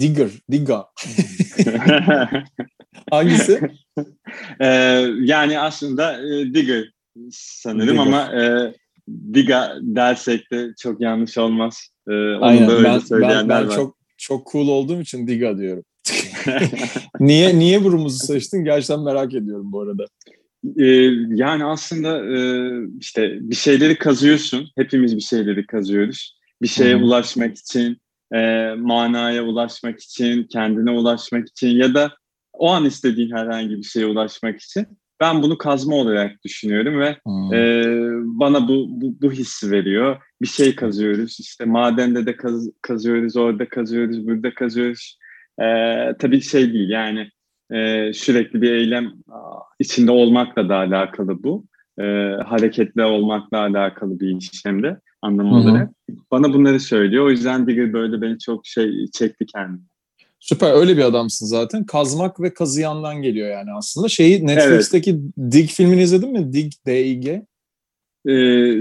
Digger, Diga. Hangisi? ee, yani aslında e, Digger sanırım Digger. ama e, Diga dersek de çok yanlış olmaz. E, onu Aynen. da öyle ben, söyleyenler ben, ben var. çok çok cool olduğum için Diga diyorum. niye niye burumuzu seçtin? Gerçekten merak ediyorum bu arada. Ee, yani aslında e, işte bir şeyleri kazıyorsun. Hepimiz bir şeyleri kazıyoruz. Bir şeye hmm. ulaşmak için, e, manaya ulaşmak için, kendine ulaşmak için ya da o an istediğin herhangi bir şeye ulaşmak için ben bunu kazma olarak düşünüyorum ve hmm. e, bana bu, bu bu hissi veriyor. Bir şey kazıyoruz işte madende de kaz, kazıyoruz, orada kazıyoruz, burada kazıyoruz. E, tabii şey değil yani e, sürekli bir eylem içinde olmakla da alakalı bu. E, hareketli olmakla alakalı bir iş olarak. Bana bunları söylüyor. O yüzden Digger böyle beni çok şey çekti kendine. Süper öyle bir adamsın zaten. Kazmak ve kazıyandan geliyor yani aslında. Şeyi Netflix'teki evet. Dig filmini izledin mi? Dig, D-I-G. Ee,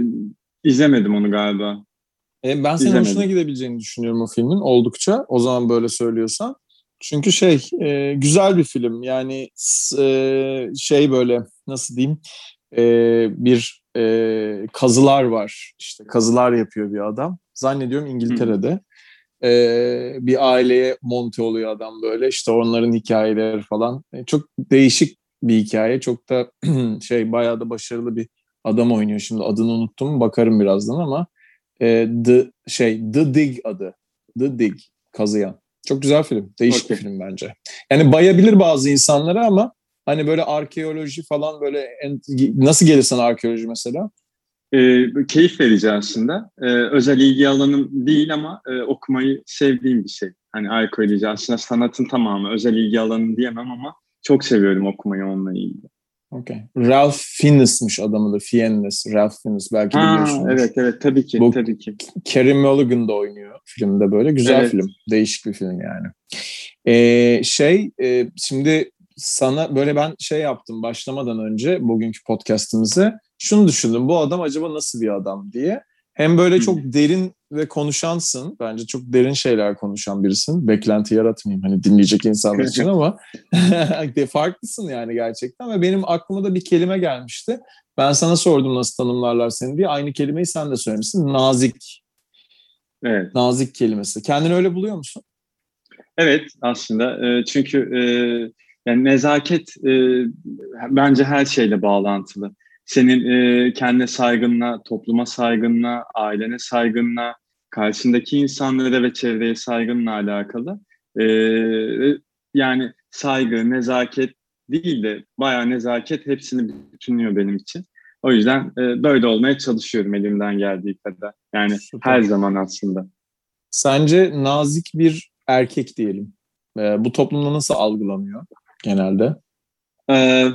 izlemedim onu galiba. E, ben senin hoşuna gidebileceğini düşünüyorum o filmin oldukça. O zaman böyle söylüyorsan. Çünkü şey e, güzel bir film. Yani e, şey böyle nasıl diyeyim e, bir e, kazılar var. İşte kazılar yapıyor bir adam. Zannediyorum İngiltere'de. E, bir aileye monte oluyor adam böyle. İşte onların hikayeleri falan. E, çok değişik bir hikaye. Çok da şey bayağı da başarılı bir adam oynuyor. Şimdi adını unuttum. Bakarım birazdan ama e, The şey The Dig adı. The Dig kazıyan. Çok güzel film. Değişik okay. bir film bence. Yani bayabilir bazı insanlara ama Hani böyle arkeoloji falan böyle nasıl gelir sana arkeoloji mesela? E, keyif verici aslında. E, özel ilgi alanım değil ama e, okumayı sevdiğim bir şey. Hani arkeoloji aslında sanatın tamamı özel ilgi alanım diyemem ama çok seviyorum okumayı onunla ilgili. Okay. Ralph Fiennes'miş adamı da. Fiennes, Ralph Fiennes belki ha, biliyorsunuz. Evet evet tabii ki. Bu, tabii ki. Carey Mulligan da oynuyor filmde böyle. Güzel evet. film. Değişik bir film yani. Ee, şey e, şimdi sana böyle ben şey yaptım başlamadan önce bugünkü podcast'imize. Şunu düşündüm. Bu adam acaba nasıl bir adam diye. Hem böyle çok derin ve konuşansın. Bence çok derin şeyler konuşan birisin. Beklenti yaratmayayım hani dinleyecek insanlar için ama de farklısın yani gerçekten. Ve benim aklıma da bir kelime gelmişti. Ben sana sordum nasıl tanımlarlar seni diye. Aynı kelimeyi sen de söylemişsin. Nazik. Evet. Nazik kelimesi. Kendini öyle buluyor musun? Evet aslında. Çünkü yani nezaket e, bence her şeyle bağlantılı. Senin e, kendine saygınla, topluma saygınla, ailene saygınla, karşındaki insanlara ve çevreye saygınla alakalı. E, yani saygı, nezaket değil de bayağı nezaket hepsini bütünlüyor benim için. O yüzden e, böyle olmaya çalışıyorum elimden geldiği kadar. Yani Süper. her zaman aslında. Sence nazik bir erkek diyelim. E, bu toplumda nasıl algılanıyor? Genelde? Ee,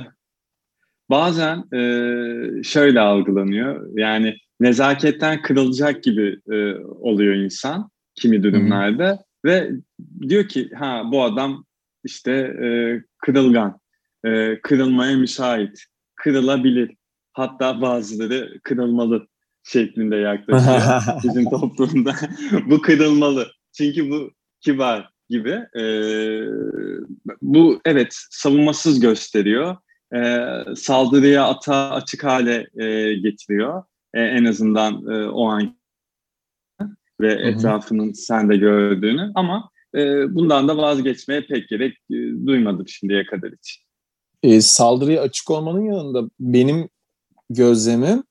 bazen e, şöyle algılanıyor. Yani nezaketten kırılacak gibi e, oluyor insan kimi durumlarda Hı-hı. ve diyor ki ha bu adam işte e, kırılgan, e, kırılmaya müsait, kırılabilir. Hatta bazıları kırılmalı şeklinde yaklaşıyor bizim toplumda. bu kırılmalı. Çünkü bu kibar, gibi. E, bu evet savunmasız gösteriyor. E, saldırıya ata açık hale e, getiriyor. E, en azından e, o an ve Hı-hı. etrafının sen de gördüğünü ama e, bundan da vazgeçmeye pek gerek e, duymadım şimdiye kadar hiç. E, saldırıya açık olmanın yanında benim gözlemim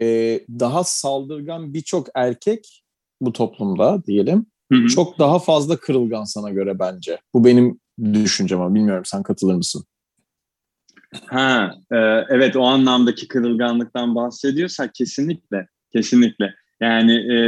e, daha saldırgan birçok erkek bu toplumda diyelim Hı-hı. çok daha fazla kırılgan sana göre bence. Bu benim düşüncem ama bilmiyorum sen katılır mısın? Ha, e, evet o anlamdaki kırılganlıktan bahsediyorsak kesinlikle, kesinlikle. Yani e,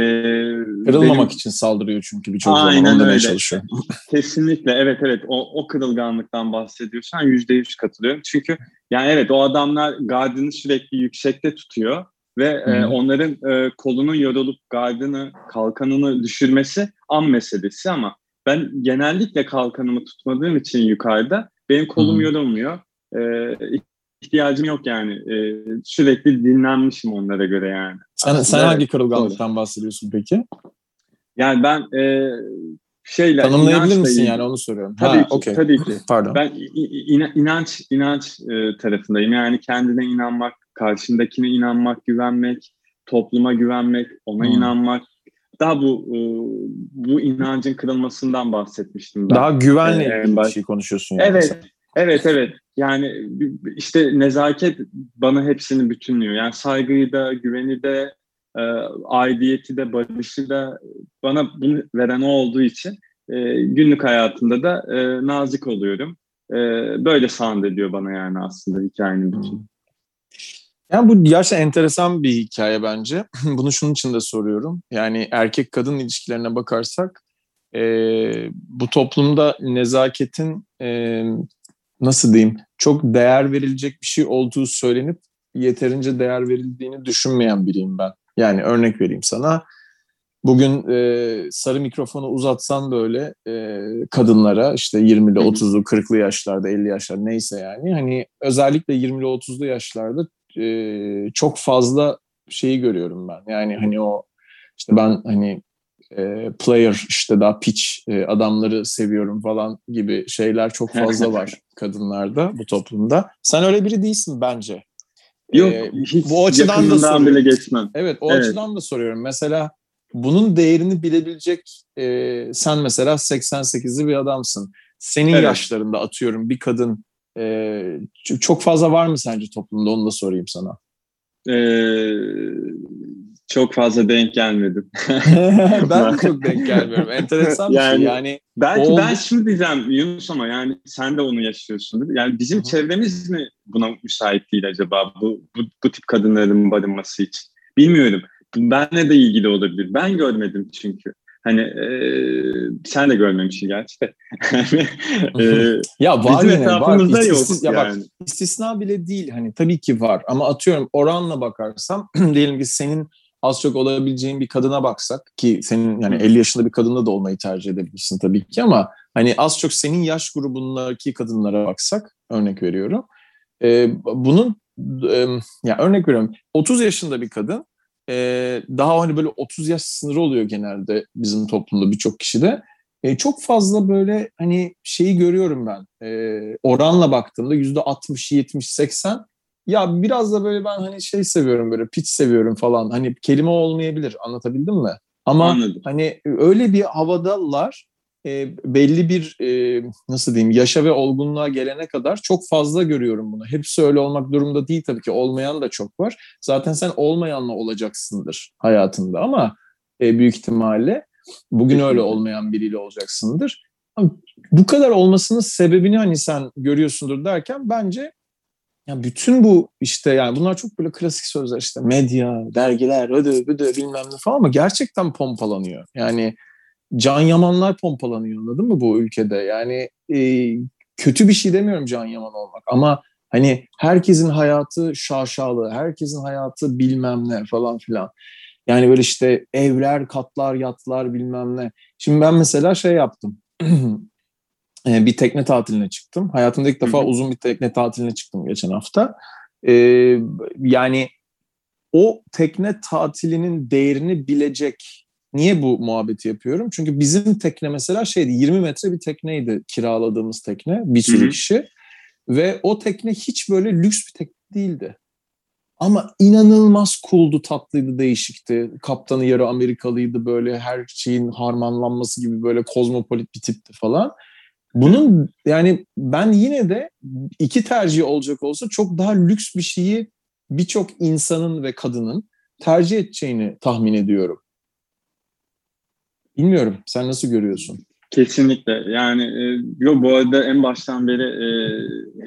kırılmamak benim... için saldırıyor çünkü birçok zaman onu demeye çalışıyor. Kesinlikle evet evet o, o kırılganlıktan bahsediyorsan yüzde yüz katılıyorum. Çünkü yani evet o adamlar gardını sürekli yüksekte tutuyor ve e, onların e, kolunun yorulup gardını kalkanını düşürmesi an meselesi ama ben genellikle kalkanımı tutmadığım için yukarıda benim kolum Hı-hı. yorulmuyor. E, ihtiyacım yok yani. E, sürekli dinlenmişim onlara göre yani. Sen, sen evet, hangi kırılganlıktan bahsediyorsun peki? Yani ben e, şeyle tanımlayabilir misin yani onu soruyorum. Tabii ha, ki. Okay. Tabii ki. Pardon. Ben in, inanç inanç e, tarafındayım. Yani kendine inanmak, karşındakine inanmak, güvenmek, topluma güvenmek, ona hmm. inanmak. Daha bu e, bu inancın kırılmasından bahsetmiştim ben. Daha güvenli ee, bir şey konuşuyorsun yani. Evet. Sen. Evet evet yani işte nezaket bana hepsini bütünlüyor. Yani saygıyı da, güveni de, e, aidiyeti de, barışı da bana bunu veren o olduğu için e, günlük hayatımda da e, nazik oluyorum. E, böyle sound ediyor bana yani aslında hikayenin bütün. Hmm. Yani bu gerçekten enteresan bir hikaye bence. Bunu şunun için de soruyorum. Yani erkek kadın ilişkilerine bakarsak e, bu toplumda nezaketin e, nasıl diyeyim çok değer verilecek bir şey olduğu söylenip yeterince değer verildiğini düşünmeyen biriyim ben. Yani örnek vereyim sana. Bugün e, sarı mikrofonu uzatsan böyle e, kadınlara işte 20'li 30'lu 40'lı yaşlarda 50 yaşlar neyse yani hani özellikle 20'li 30'lu yaşlarda e, çok fazla şeyi görüyorum ben. Yani hani o işte ben hani e, player işte daha pitch e, adamları seviyorum falan gibi şeyler çok fazla var kadınlarda bu toplumda. Sen öyle biri değilsin bence. Yok ee, hiç bu açıdan da soruyorum. bile geçmem. Evet o evet. açıdan da soruyorum. Mesela bunun değerini bilebilecek e, sen mesela 88'li bir adamsın. Senin evet. yaşlarında atıyorum bir kadın e, çok fazla var mı sence toplumda onu da sorayım sana. Ee, çok fazla denk gelmedim. ben de çok denk gelmiyorum. Enteresan yani, bir şey. Yani belki oldu. ben şunu diyeceğim Yunus ama yani sen de onu yaşıyorsundur. Yani bizim Hı. çevremiz mi buna müsait değil acaba bu, bu, bu tip kadınların barınması için? Bilmiyorum. Benle de ilgili olabilir. Ben görmedim çünkü. Hani e, sen de görmemişsin gerçi de. e, ya var yine var. İstisna, yok ya yani. bak, istisna bile değil. Hani tabii ki var ama atıyorum oranla bakarsam diyelim ki senin az çok olabileceğin bir kadına baksak ki senin yani 50 yaşında bir kadınla da olmayı tercih edebilirsin tabii ki ama hani az çok senin yaş grubundaki kadınlara baksak örnek veriyorum. E, bunun e, ya örnek veriyorum 30 yaşında bir kadın e, daha hani böyle 30 yaş sınırı oluyor genelde bizim toplumda birçok kişide. E, çok fazla böyle hani şeyi görüyorum ben. E, oranla baktığımda yüzde 60, 70, 80 ya biraz da böyle ben hani şey seviyorum böyle pitch seviyorum falan. Hani kelime olmayabilir anlatabildim mi? Ama Anladım. hani öyle bir havadalar e, belli bir e, nasıl diyeyim yaşa ve olgunluğa gelene kadar çok fazla görüyorum bunu. Hepsi öyle olmak durumda değil tabii ki olmayan da çok var. Zaten sen olmayanla olacaksındır hayatında ama e, büyük ihtimalle bugün öyle olmayan biriyle olacaksındır. bu kadar olmasının sebebini hani sen görüyorsundur derken bence ya bütün bu işte yani bunlar çok böyle klasik sözler işte medya, dergiler, ödü, ödü bilmem ne falan ama gerçekten pompalanıyor. Yani can yamanlar pompalanıyor anladın mı bu ülkede? Yani e, kötü bir şey demiyorum can yaman olmak ama hani herkesin hayatı şaşalı, herkesin hayatı bilmem ne falan filan. Yani böyle işte evler, katlar, yatlar bilmem ne. Şimdi ben mesela şey yaptım. e, bir tekne tatiline çıktım. Hayatımda ilk defa uzun bir tekne tatiline çıktım geçen hafta. E, yani o tekne tatilinin değerini bilecek. Niye bu muhabbeti yapıyorum? Çünkü bizim tekne mesela şeydi 20 metre bir tekneydi kiraladığımız tekne bir sürü Hı-hı. kişi. Ve o tekne hiç böyle lüks bir tekne değildi. Ama inanılmaz cooldu, tatlıydı, değişikti. Kaptanı yarı Amerikalıydı böyle her şeyin harmanlanması gibi böyle kozmopolit bir tipti falan. Bunun yani ben yine de iki tercih olacak olsa çok daha lüks bir şeyi birçok insanın ve kadının tercih edeceğini tahmin ediyorum. Bilmiyorum. Sen nasıl görüyorsun? Kesinlikle. Yani e, yo, bu arada en baştan beri e,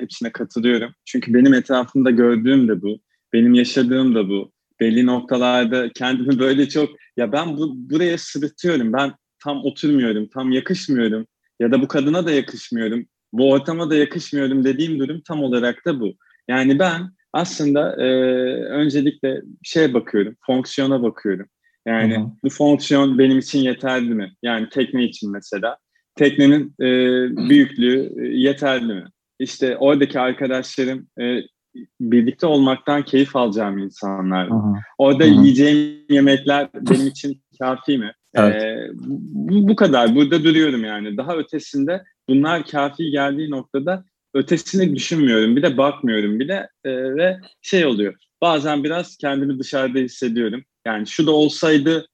hepsine katılıyorum. Çünkü benim etrafımda gördüğüm de bu. Benim yaşadığım da bu. belli noktalarda kendimi böyle çok ya ben bu, buraya sırıtıyorum. Ben tam oturmuyorum, tam yakışmıyorum ya da bu kadına da yakışmıyorum. Bu ortama da yakışmıyorum dediğim durum tam olarak da bu. Yani ben aslında e, öncelikle şeye bakıyorum, fonksiyona bakıyorum. Yani Hı-hı. bu fonksiyon benim için yeterli mi? Yani tekne için mesela. Teknenin e, büyüklüğü e, yeterli mi? İşte oradaki arkadaşlarım e, birlikte olmaktan keyif alacağım insanlar. Hı-hı. Orada Hı-hı. yiyeceğim yemekler benim için kafi mi? Evet. E, bu, bu kadar. Burada duruyorum yani. Daha ötesinde bunlar kafi geldiği noktada ötesini düşünmüyorum. Bir de bakmıyorum bile e, ve şey oluyor. Bazen biraz kendimi dışarıda hissediyorum. Yani şu da olsaydı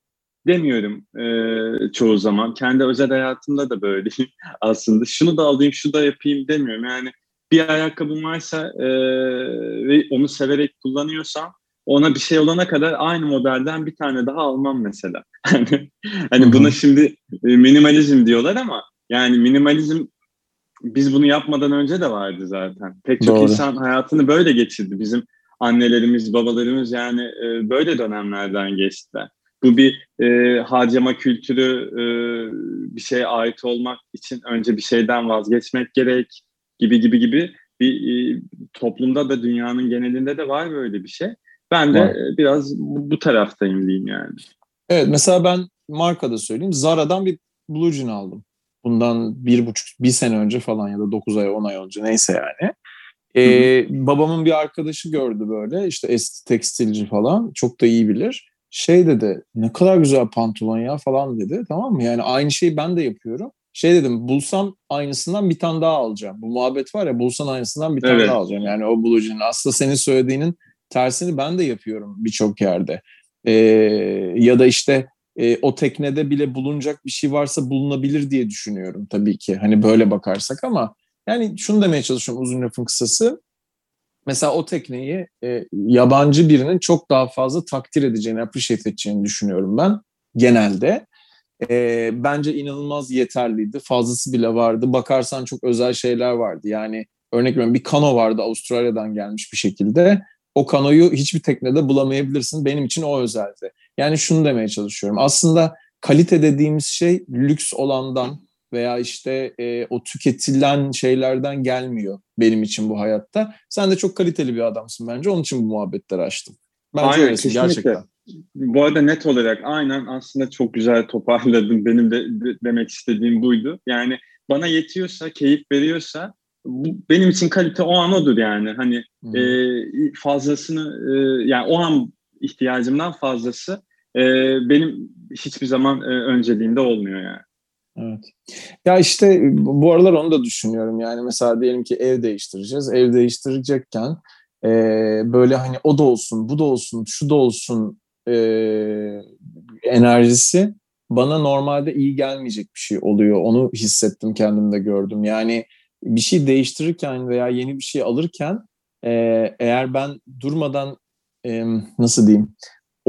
demiyorum e, çoğu zaman. Kendi özel hayatımda da böyle aslında. Şunu da alayım, şu da yapayım demiyorum. Yani bir ayakkabım varsa e, ve onu severek kullanıyorsam ona bir şey olana kadar aynı modelden bir tane daha almam mesela. hani, hani buna şimdi e, minimalizm diyorlar ama yani minimalizm biz bunu yapmadan önce de vardı zaten. Pek çok Doğru. insan hayatını böyle geçirdi. Bizim annelerimiz, babalarımız yani e, böyle dönemlerden geçtiler. Bu bir e, harcama kültürü, e, bir şeye ait olmak için önce bir şeyden vazgeçmek gerek gibi gibi gibi bir e, toplumda da dünyanın genelinde de var böyle bir şey. Ben de var. biraz bu, bu taraftayım diyeyim yani. Evet mesela ben markada söyleyeyim. Zara'dan bir blue jean aldım. Bundan bir buçuk, bir sene önce falan ya da dokuz ay, on ay önce neyse yani. Ee, babamın bir arkadaşı gördü böyle işte eski tekstilci falan çok da iyi bilir. Şey dedi ne kadar güzel pantolon ya falan dedi tamam mı? Yani aynı şeyi ben de yapıyorum. Şey dedim bulsam aynısından bir tane daha alacağım. Bu muhabbet var ya bulsan aynısından bir tane evet. daha alacağım. Yani o bulucunun aslında senin söylediğinin tersini ben de yapıyorum birçok yerde. Ee, ya da işte e, o teknede bile bulunacak bir şey varsa bulunabilir diye düşünüyorum tabii ki. Hani böyle bakarsak ama yani şunu demeye çalışıyorum uzun lafın kısası. Mesela o tekneyi e, yabancı birinin çok daha fazla takdir edeceğini, appreciate edeceğini düşünüyorum ben genelde. E, bence inanılmaz yeterliydi. Fazlası bile vardı. Bakarsan çok özel şeyler vardı. Yani örnek veriyorum bir kano vardı Avustralya'dan gelmiş bir şekilde. O kanoyu hiçbir teknede bulamayabilirsin. Benim için o özeldi. Yani şunu demeye çalışıyorum. Aslında kalite dediğimiz şey lüks olandan, veya işte e, o tüketilen şeylerden gelmiyor benim için bu hayatta. Sen de çok kaliteli bir adamsın bence. Onun için bu muhabbetleri açtım. Bence aynen, öylesin gerçekten. Bu arada net olarak aynen aslında çok güzel toparladın. Benim de demek istediğim buydu. Yani bana yetiyorsa, keyif veriyorsa bu, benim için kalite o an odur yani. Hani hmm. e, fazlasını e, yani o an ihtiyacımdan fazlası e, benim hiçbir zaman e, önceliğimde olmuyor yani. Evet. Ya işte bu aralar onu da düşünüyorum. Yani mesela diyelim ki ev değiştireceğiz. Ev değiştirecekken e, böyle hani o da olsun, bu da olsun, şu da olsun e, enerjisi bana normalde iyi gelmeyecek bir şey oluyor. Onu hissettim, kendimde gördüm. Yani bir şey değiştirirken veya yeni bir şey alırken e, eğer ben durmadan e, nasıl diyeyim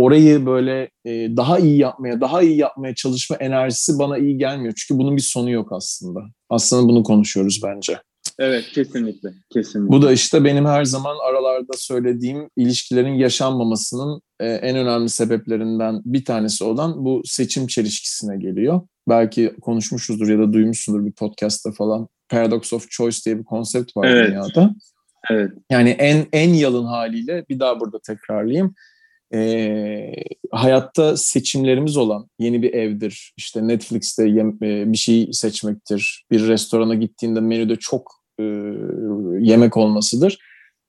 orayı böyle e, daha iyi yapmaya, daha iyi yapmaya çalışma enerjisi bana iyi gelmiyor. Çünkü bunun bir sonu yok aslında. Aslında bunu konuşuyoruz bence. Evet kesinlikle. kesinlikle. Bu da işte benim her zaman aralarda söylediğim ilişkilerin yaşanmamasının e, en önemli sebeplerinden bir tanesi olan bu seçim çelişkisine geliyor. Belki konuşmuşuzdur ya da duymuşsundur bir podcast'ta falan. Paradox of Choice diye bir konsept var evet. dünyada. Evet. Yani en en yalın haliyle bir daha burada tekrarlayayım e, hayatta seçimlerimiz olan yeni bir evdir, işte Netflix'te yem, e, bir şey seçmektir, bir restorana gittiğinde menüde çok e, yemek olmasıdır.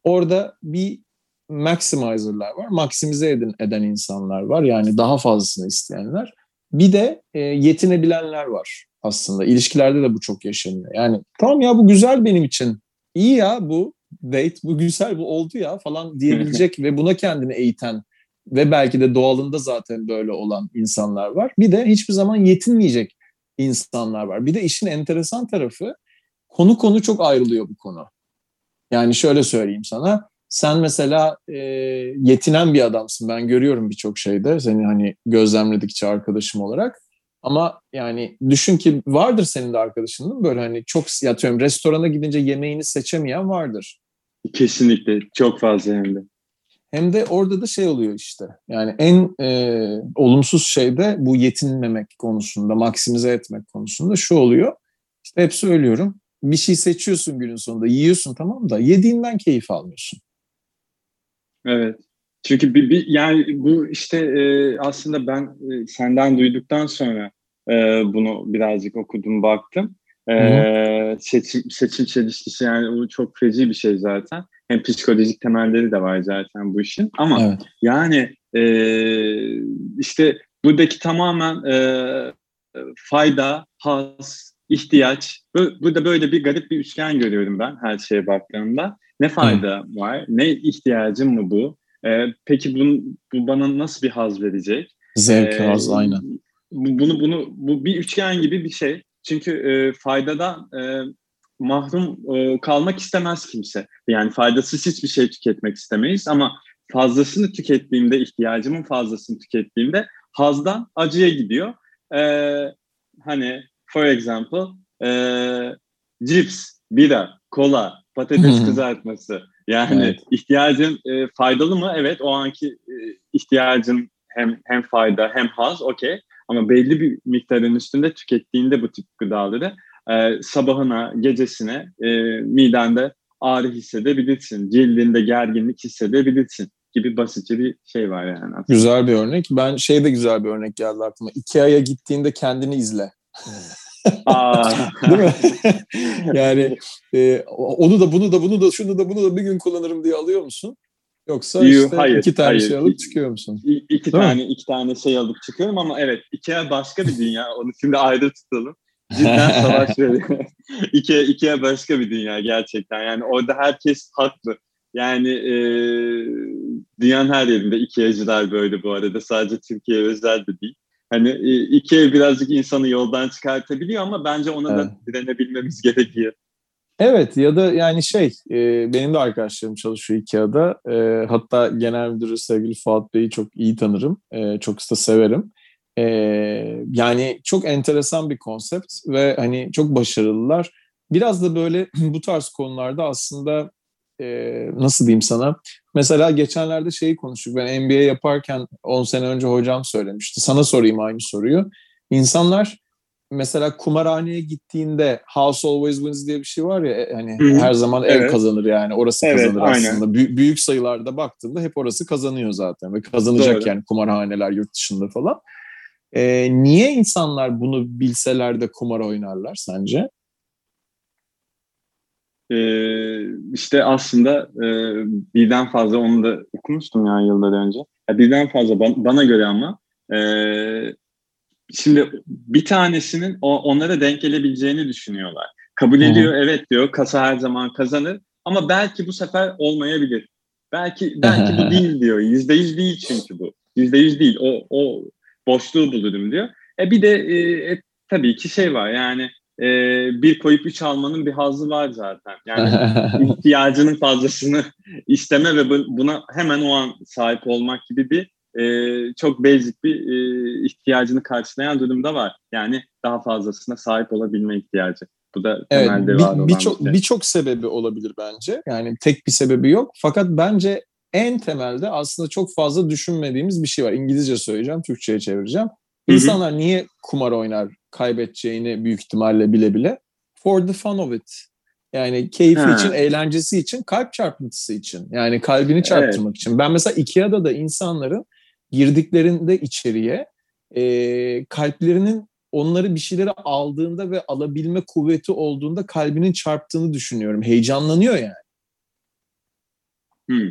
Orada bir maximizer'lar var, maksimize eden, eden insanlar var yani daha fazlasını isteyenler. Bir de e, yetinebilenler var aslında. İlişkilerde de bu çok yaşanıyor. Yani tamam ya bu güzel benim için, iyi ya bu date, bu güzel, bu oldu ya falan diyebilecek ve buna kendini eğiten ve belki de doğalında zaten böyle olan insanlar var. Bir de hiçbir zaman yetinmeyecek insanlar var. Bir de işin enteresan tarafı konu konu çok ayrılıyor bu konu. Yani şöyle söyleyeyim sana. Sen mesela e, yetinen bir adamsın. Ben görüyorum birçok şeyde seni hani gözlemledikçe arkadaşım olarak. Ama yani düşün ki vardır senin de arkadaşın değil mi? Böyle hani çok yatıyorum restorana gidince yemeğini seçemeyen vardır. Kesinlikle çok fazla hem de. Hem de orada da şey oluyor işte. Yani en e, olumsuz şey de bu yetinmemek konusunda, maksimize etmek konusunda şu oluyor. İşte hep söylüyorum. Bir şey seçiyorsun günün sonunda. Yiyorsun tamam da yediğinden keyif almıyorsun. Evet. Çünkü bir, bir yani bu işte e, aslında ben e, senden duyduktan sonra e, bunu birazcık okudum baktım. E, seçim, seçim çelişkisi yani o çok feci bir şey zaten. Hem psikolojik temelleri de var zaten bu işin. Ama evet. yani e, işte buradaki tamamen e, fayda, haz, ihtiyaç. Burada böyle bir garip bir üçgen görüyorum ben her şeye baktığımda. Ne fayda Hı. var? Ne ihtiyacım mı bu? Ee, peki bunu, bu bana nasıl bir haz verecek? Zevk, ee, haz aynen. Bunu, bunu, bu bir üçgen gibi bir şey. Çünkü e, faydadan e, mahrum e, kalmak istemez kimse. Yani faydasız hiçbir şey tüketmek istemeyiz ama fazlasını tükettiğimde, ihtiyacımın fazlasını tükettiğimde hazdan acıya gidiyor. Ee, hani for example e, cips, bira, kola, patates kızartması. Yani evet. ihtiyacın e, faydalı mı? Evet o anki e, ihtiyacın hem hem fayda hem haz okey. Ama belli bir miktarın üstünde tükettiğinde bu tip gıdaları e, sabahına, gecesine e, midende ağrı hissedebilirsin. Cildinde gerginlik hissedebilirsin gibi basitçe bir şey var yani. Aslında. Güzel bir örnek. Ben şey de güzel bir örnek geldi aklıma. Ikea'ya gittiğinde kendini izle. Değil mi? yani e, onu da bunu da bunu da şunu da bunu da bir gün kullanırım diye alıyor musun? Yoksa Yuh, işte hayır, iki tane hayır. şey alıp çıkıyor musun? İ- iki Değil tane mi? iki tane şey alıp çıkıyorum ama evet Ikea başka bir dünya. Onu şimdi ayrı tutalım. Cidden savaş veriyor. Ikea, Ikea başka bir dünya gerçekten. Yani orada herkes haklı. Yani e, dünyanın her yerinde Ikea'cılar böyle bu arada. Sadece Türkiye özel de değil. Hani e, Ikea birazcık insanı yoldan çıkartabiliyor ama bence ona evet. da direnebilmemiz gerekiyor. Evet ya da yani şey e, benim de arkadaşlarım çalışıyor Ikea'da. E, hatta genel müdürü sevgili Fuat Bey'i çok iyi tanırım. E, çok da severim. E, yani çok enteresan bir konsept ve hani çok başarılılar. Biraz da böyle bu tarz konularda aslında e, nasıl diyeyim sana? Mesela geçenlerde şeyi konuştuk. Ben MBA yaparken 10 sene önce hocam söylemişti. Sana sorayım aynı soruyu. İnsanlar mesela kumarhaneye gittiğinde house always wins diye bir şey var ya e, hani Hı-hı. her zaman evet. ev kazanır yani orası evet, kazanır aslında. Bü- büyük sayılarda baktığında hep orası kazanıyor zaten ve kazanacak Doğru. yani kumarhaneler yurt dışında falan. Ee, niye insanlar bunu bilseler de kumar oynarlar sence? Ee, işte aslında e, birden fazla onu da okumuştum ya yıllar önce. Ya birden fazla bana, bana göre ama e, şimdi bir tanesinin o, onlara denk gelebileceğini düşünüyorlar. Kabul Hı-hı. ediyor evet diyor kasa her zaman kazanır ama belki bu sefer olmayabilir. Belki belki bu değil diyor. Yüzde yüz değil çünkü bu. Yüzde yüz değil. O, o boşluğu bulurum diyor. E bir de e, e, tabii ki şey var yani e, bir koyup üç almanın bir hazzı var zaten. Yani ihtiyacının fazlasını isteme ve buna hemen o an sahip olmak gibi bir e, çok basic bir e, ihtiyacını karşılayan durumda var. Yani daha fazlasına sahip olabilme ihtiyacı. Bu da evet, temelde bir, var olan birçok bir şey. Birçok sebebi olabilir bence. Yani tek bir sebebi yok. Fakat bence en temelde aslında çok fazla düşünmediğimiz bir şey var. İngilizce söyleyeceğim, Türkçe'ye çevireceğim. İnsanlar Hı-hı. niye kumar oynar kaybedeceğini büyük ihtimalle bile bile? For the fun of it. Yani keyfi ha. için, eğlencesi için, kalp çarpıntısı için. Yani kalbini çarptırmak evet. için. Ben mesela Ikea'da da insanların girdiklerinde içeriye e, kalplerinin onları bir şeyleri aldığında ve alabilme kuvveti olduğunda kalbinin çarptığını düşünüyorum. Heyecanlanıyor yani. Hmm.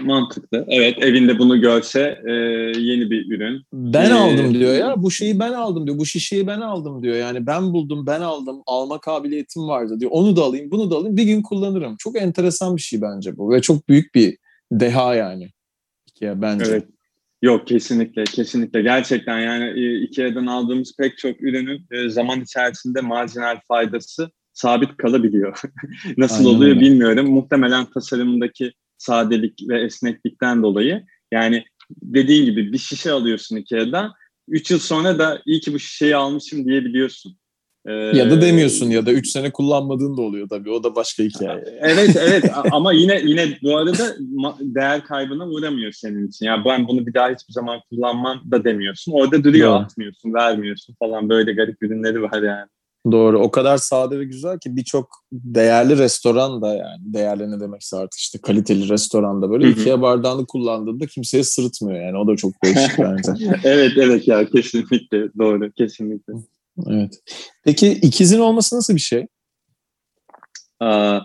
Mantıklı. Evet evinde bunu görse e, yeni bir ürün. Ben ee, aldım diyor ya. Bu şeyi ben aldım diyor. Bu şişeyi ben aldım diyor. Yani ben buldum, ben aldım. Alma kabiliyetim vardı diyor. Onu da alayım, bunu da alayım. Bir gün kullanırım. Çok enteresan bir şey bence bu. Ve çok büyük bir deha yani. Ya bence. Evet. Yok kesinlikle kesinlikle gerçekten yani e, Ikea'dan aldığımız pek çok ürünün e, zaman içerisinde marjinal faydası sabit kalabiliyor. Nasıl Aynen oluyor öyle. bilmiyorum. Muhtemelen tasarımındaki sadelik ve esneklikten dolayı. Yani dediğin gibi bir şişe alıyorsun Ikea'dan. Üç yıl sonra da iyi ki bu şişeyi almışım diyebiliyorsun. Ee, ya da demiyorsun ya da 3 sene kullanmadığın da oluyor tabii. O da başka hikaye. evet evet ama yine yine bu arada değer kaybına uğramıyor senin için. Ya yani ben bunu bir daha hiçbir zaman kullanmam da demiyorsun. Orada duruyor, Doğru. atmıyorsun, vermiyorsun falan böyle garip ürünleri var yani. Doğru. O kadar sade ve güzel ki birçok değerli restoran da yani değerli ne demekse artık işte kaliteli restoranda böyle Ikea bardağını kullandığında kimseye sırıtmıyor yani. O da çok değişik bence. evet evet ya kesinlikle doğru kesinlikle. Evet. Peki ikizin olması nasıl bir şey? Aa,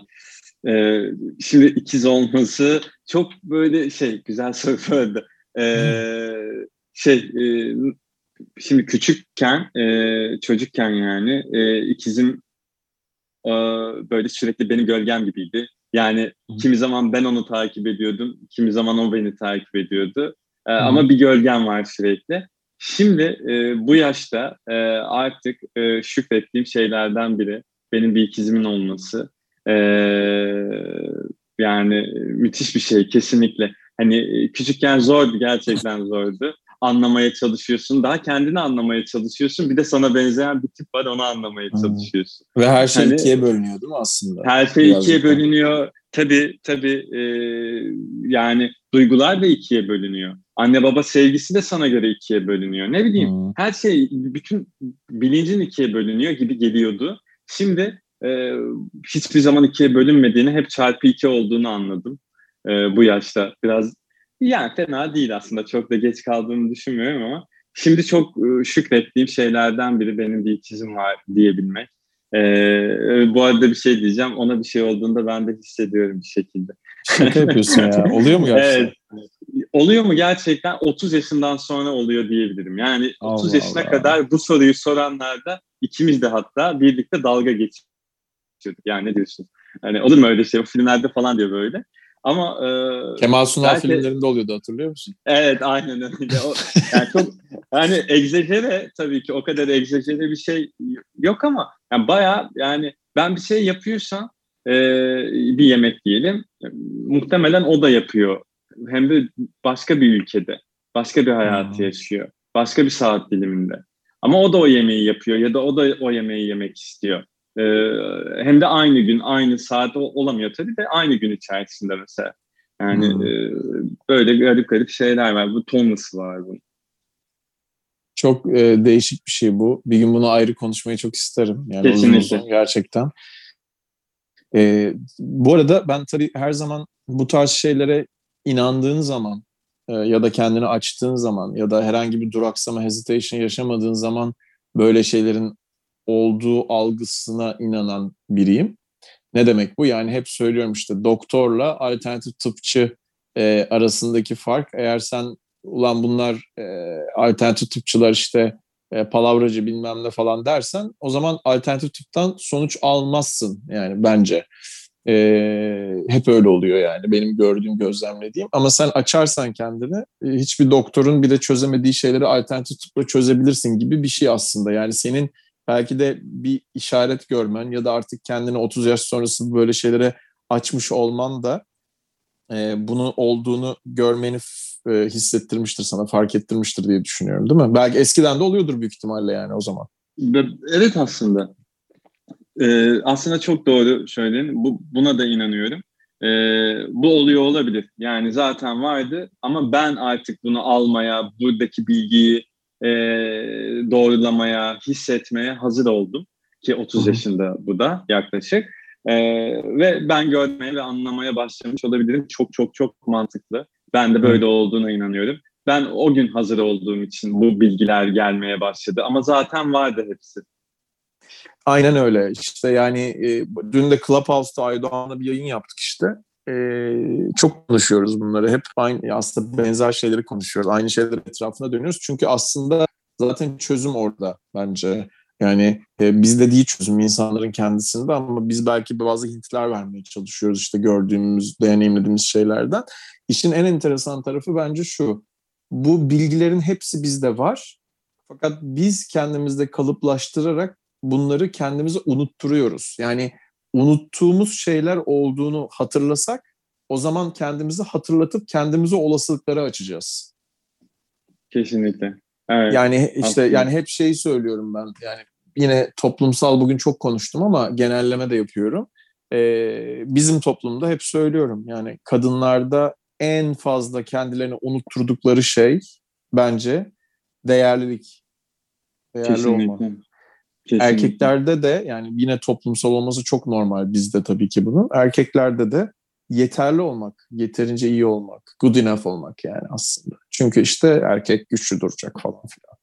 e, şimdi ikiz olması çok böyle şey güzel soru. Ee, şey e, şimdi küçükken e, çocukken yani e, ikizim e, böyle sürekli benim gölgem gibiydi. Yani kimi zaman ben onu takip ediyordum, kimi zaman o beni takip ediyordu. E, ama bir gölgem var sürekli. Şimdi e, bu yaşta e, artık e, şükrettiğim şeylerden biri benim bir ikizimin olması. E, yani müthiş bir şey kesinlikle. Hani küçükken zordu gerçekten zordu. Anlamaya çalışıyorsun. Daha kendini anlamaya çalışıyorsun. Bir de sana benzeyen bir tip var onu anlamaya çalışıyorsun. Ve her şey hani, ikiye bölünüyor değil mi aslında? Her şey Birazcık ikiye bölünüyor. Tabii tabii e, yani duygular da ikiye bölünüyor. Anne baba sevgisi de sana göre ikiye bölünüyor. Ne bileyim hmm. her şey bütün bilincin ikiye bölünüyor gibi geliyordu. Şimdi e, hiçbir zaman ikiye bölünmediğini hep çarpı iki olduğunu anladım e, bu yaşta. Biraz yani fena değil aslında çok da geç kaldığımı düşünmüyorum ama şimdi çok e, şükrettiğim şeylerden biri benim bir ikizim var diyebilmek. Ee, bu arada bir şey diyeceğim. Ona bir şey olduğunda ben de hissediyorum bir şekilde. Şaka yapıyorsun ya. Oluyor mu gerçekten? Evet. Oluyor mu gerçekten? 30 yaşından sonra oluyor diyebilirim. Yani 30 Allah yaşına Allah. kadar bu soruyu soranlarda ikimiz de hatta birlikte dalga geçiyorduk. Yani ne diyorsun? Hani olur mu öyle şey? O filmlerde falan diyor böyle. Ama e, Kemal Sunal belki, filmlerinde oluyordu hatırlıyor musun? Evet aynen öyle. O, yani çok yani egzajere tabii ki o kadar egzajere bir şey yok ama yani bayağı yani ben bir şey yapıyorsam e, bir yemek diyelim muhtemelen o da yapıyor. Hem de başka bir ülkede, başka bir hayatı hmm. yaşıyor. Başka bir saat diliminde. Ama o da o yemeği yapıyor ya da o da o yemeği yemek istiyor. Ee, hem de aynı gün, aynı saat olamıyor tabii de aynı gün içerisinde mesela. Yani hmm. e, böyle garip garip şeyler var. Bu tonlası var bunun. Çok e, değişik bir şey bu. Bir gün bunu ayrı konuşmayı çok isterim. Yani Kesinlikle. Uzun uzun, gerçekten. E, bu arada ben tabii her zaman bu tarz şeylere inandığın zaman e, ya da kendini açtığın zaman ya da herhangi bir duraksama, hesitation yaşamadığın zaman böyle şeylerin olduğu algısına inanan biriyim. Ne demek bu? Yani hep söylüyorum işte doktorla alternatif tıpçı e, arasındaki fark eğer sen ulan bunlar e, alternatif tıpçılar işte e, palavracı bilmem ne falan dersen o zaman alternatif tıptan sonuç almazsın yani bence. E, hep öyle oluyor yani benim gördüğüm gözlemlediğim ama sen açarsan kendini e, hiçbir doktorun bile çözemediği şeyleri alternatif tıpla çözebilirsin gibi bir şey aslında yani senin belki de bir işaret görmen ya da artık kendini 30 yaş sonrası böyle şeylere açmış olman da e, bunu olduğunu görmeni e, hissettirmiştir sana, fark ettirmiştir diye düşünüyorum değil mi? Belki eskiden de oluyordur büyük ihtimalle yani o zaman. Evet aslında. Ee, aslında çok doğru söyledin. Bu, buna da inanıyorum. Ee, bu oluyor olabilir. Yani zaten vardı ama ben artık bunu almaya, buradaki bilgiyi e, doğrulamaya, hissetmeye hazır oldum. Ki 30 Hı-hı. yaşında bu da yaklaşık. E, ve ben görmeye ve anlamaya başlamış olabilirim. Çok çok çok mantıklı. Ben de böyle olduğuna inanıyorum. Ben o gün hazır olduğum için bu bilgiler gelmeye başladı. Ama zaten vardı hepsi. Aynen öyle. İşte yani e, dün de Clubhouse'da Aydoğan'la bir yayın yaptık işte e, çok konuşuyoruz bunları. Hep aynı aslında benzer şeyleri konuşuyoruz. Aynı şeyler etrafına dönüyoruz. Çünkü aslında zaten çözüm orada bence. Yani e, bizde değil çözüm insanların kendisinde ama biz belki bazı hintler vermeye çalışıyoruz işte gördüğümüz, deneyimlediğimiz şeylerden. İşin en enteresan tarafı bence şu. Bu bilgilerin hepsi bizde var. Fakat biz kendimizde kalıplaştırarak bunları kendimize unutturuyoruz. Yani unuttuğumuz şeyler olduğunu hatırlasak o zaman kendimizi hatırlatıp kendimize olasılıkları açacağız. Kesinlikle. Evet. Yani işte Aslında. yani hep şeyi söylüyorum ben. Yani yine toplumsal bugün çok konuştum ama genelleme de yapıyorum. Ee, bizim toplumda hep söylüyorum yani kadınlarda en fazla kendilerini unutturdukları şey bence değerlilik. Değerli Kesinlikle. olmak. Kesinlikle. Erkeklerde de yani yine toplumsal olması çok normal bizde tabii ki bunun. Erkeklerde de yeterli olmak, yeterince iyi olmak, good enough olmak yani aslında. Çünkü işte erkek güçlü duracak falan filan.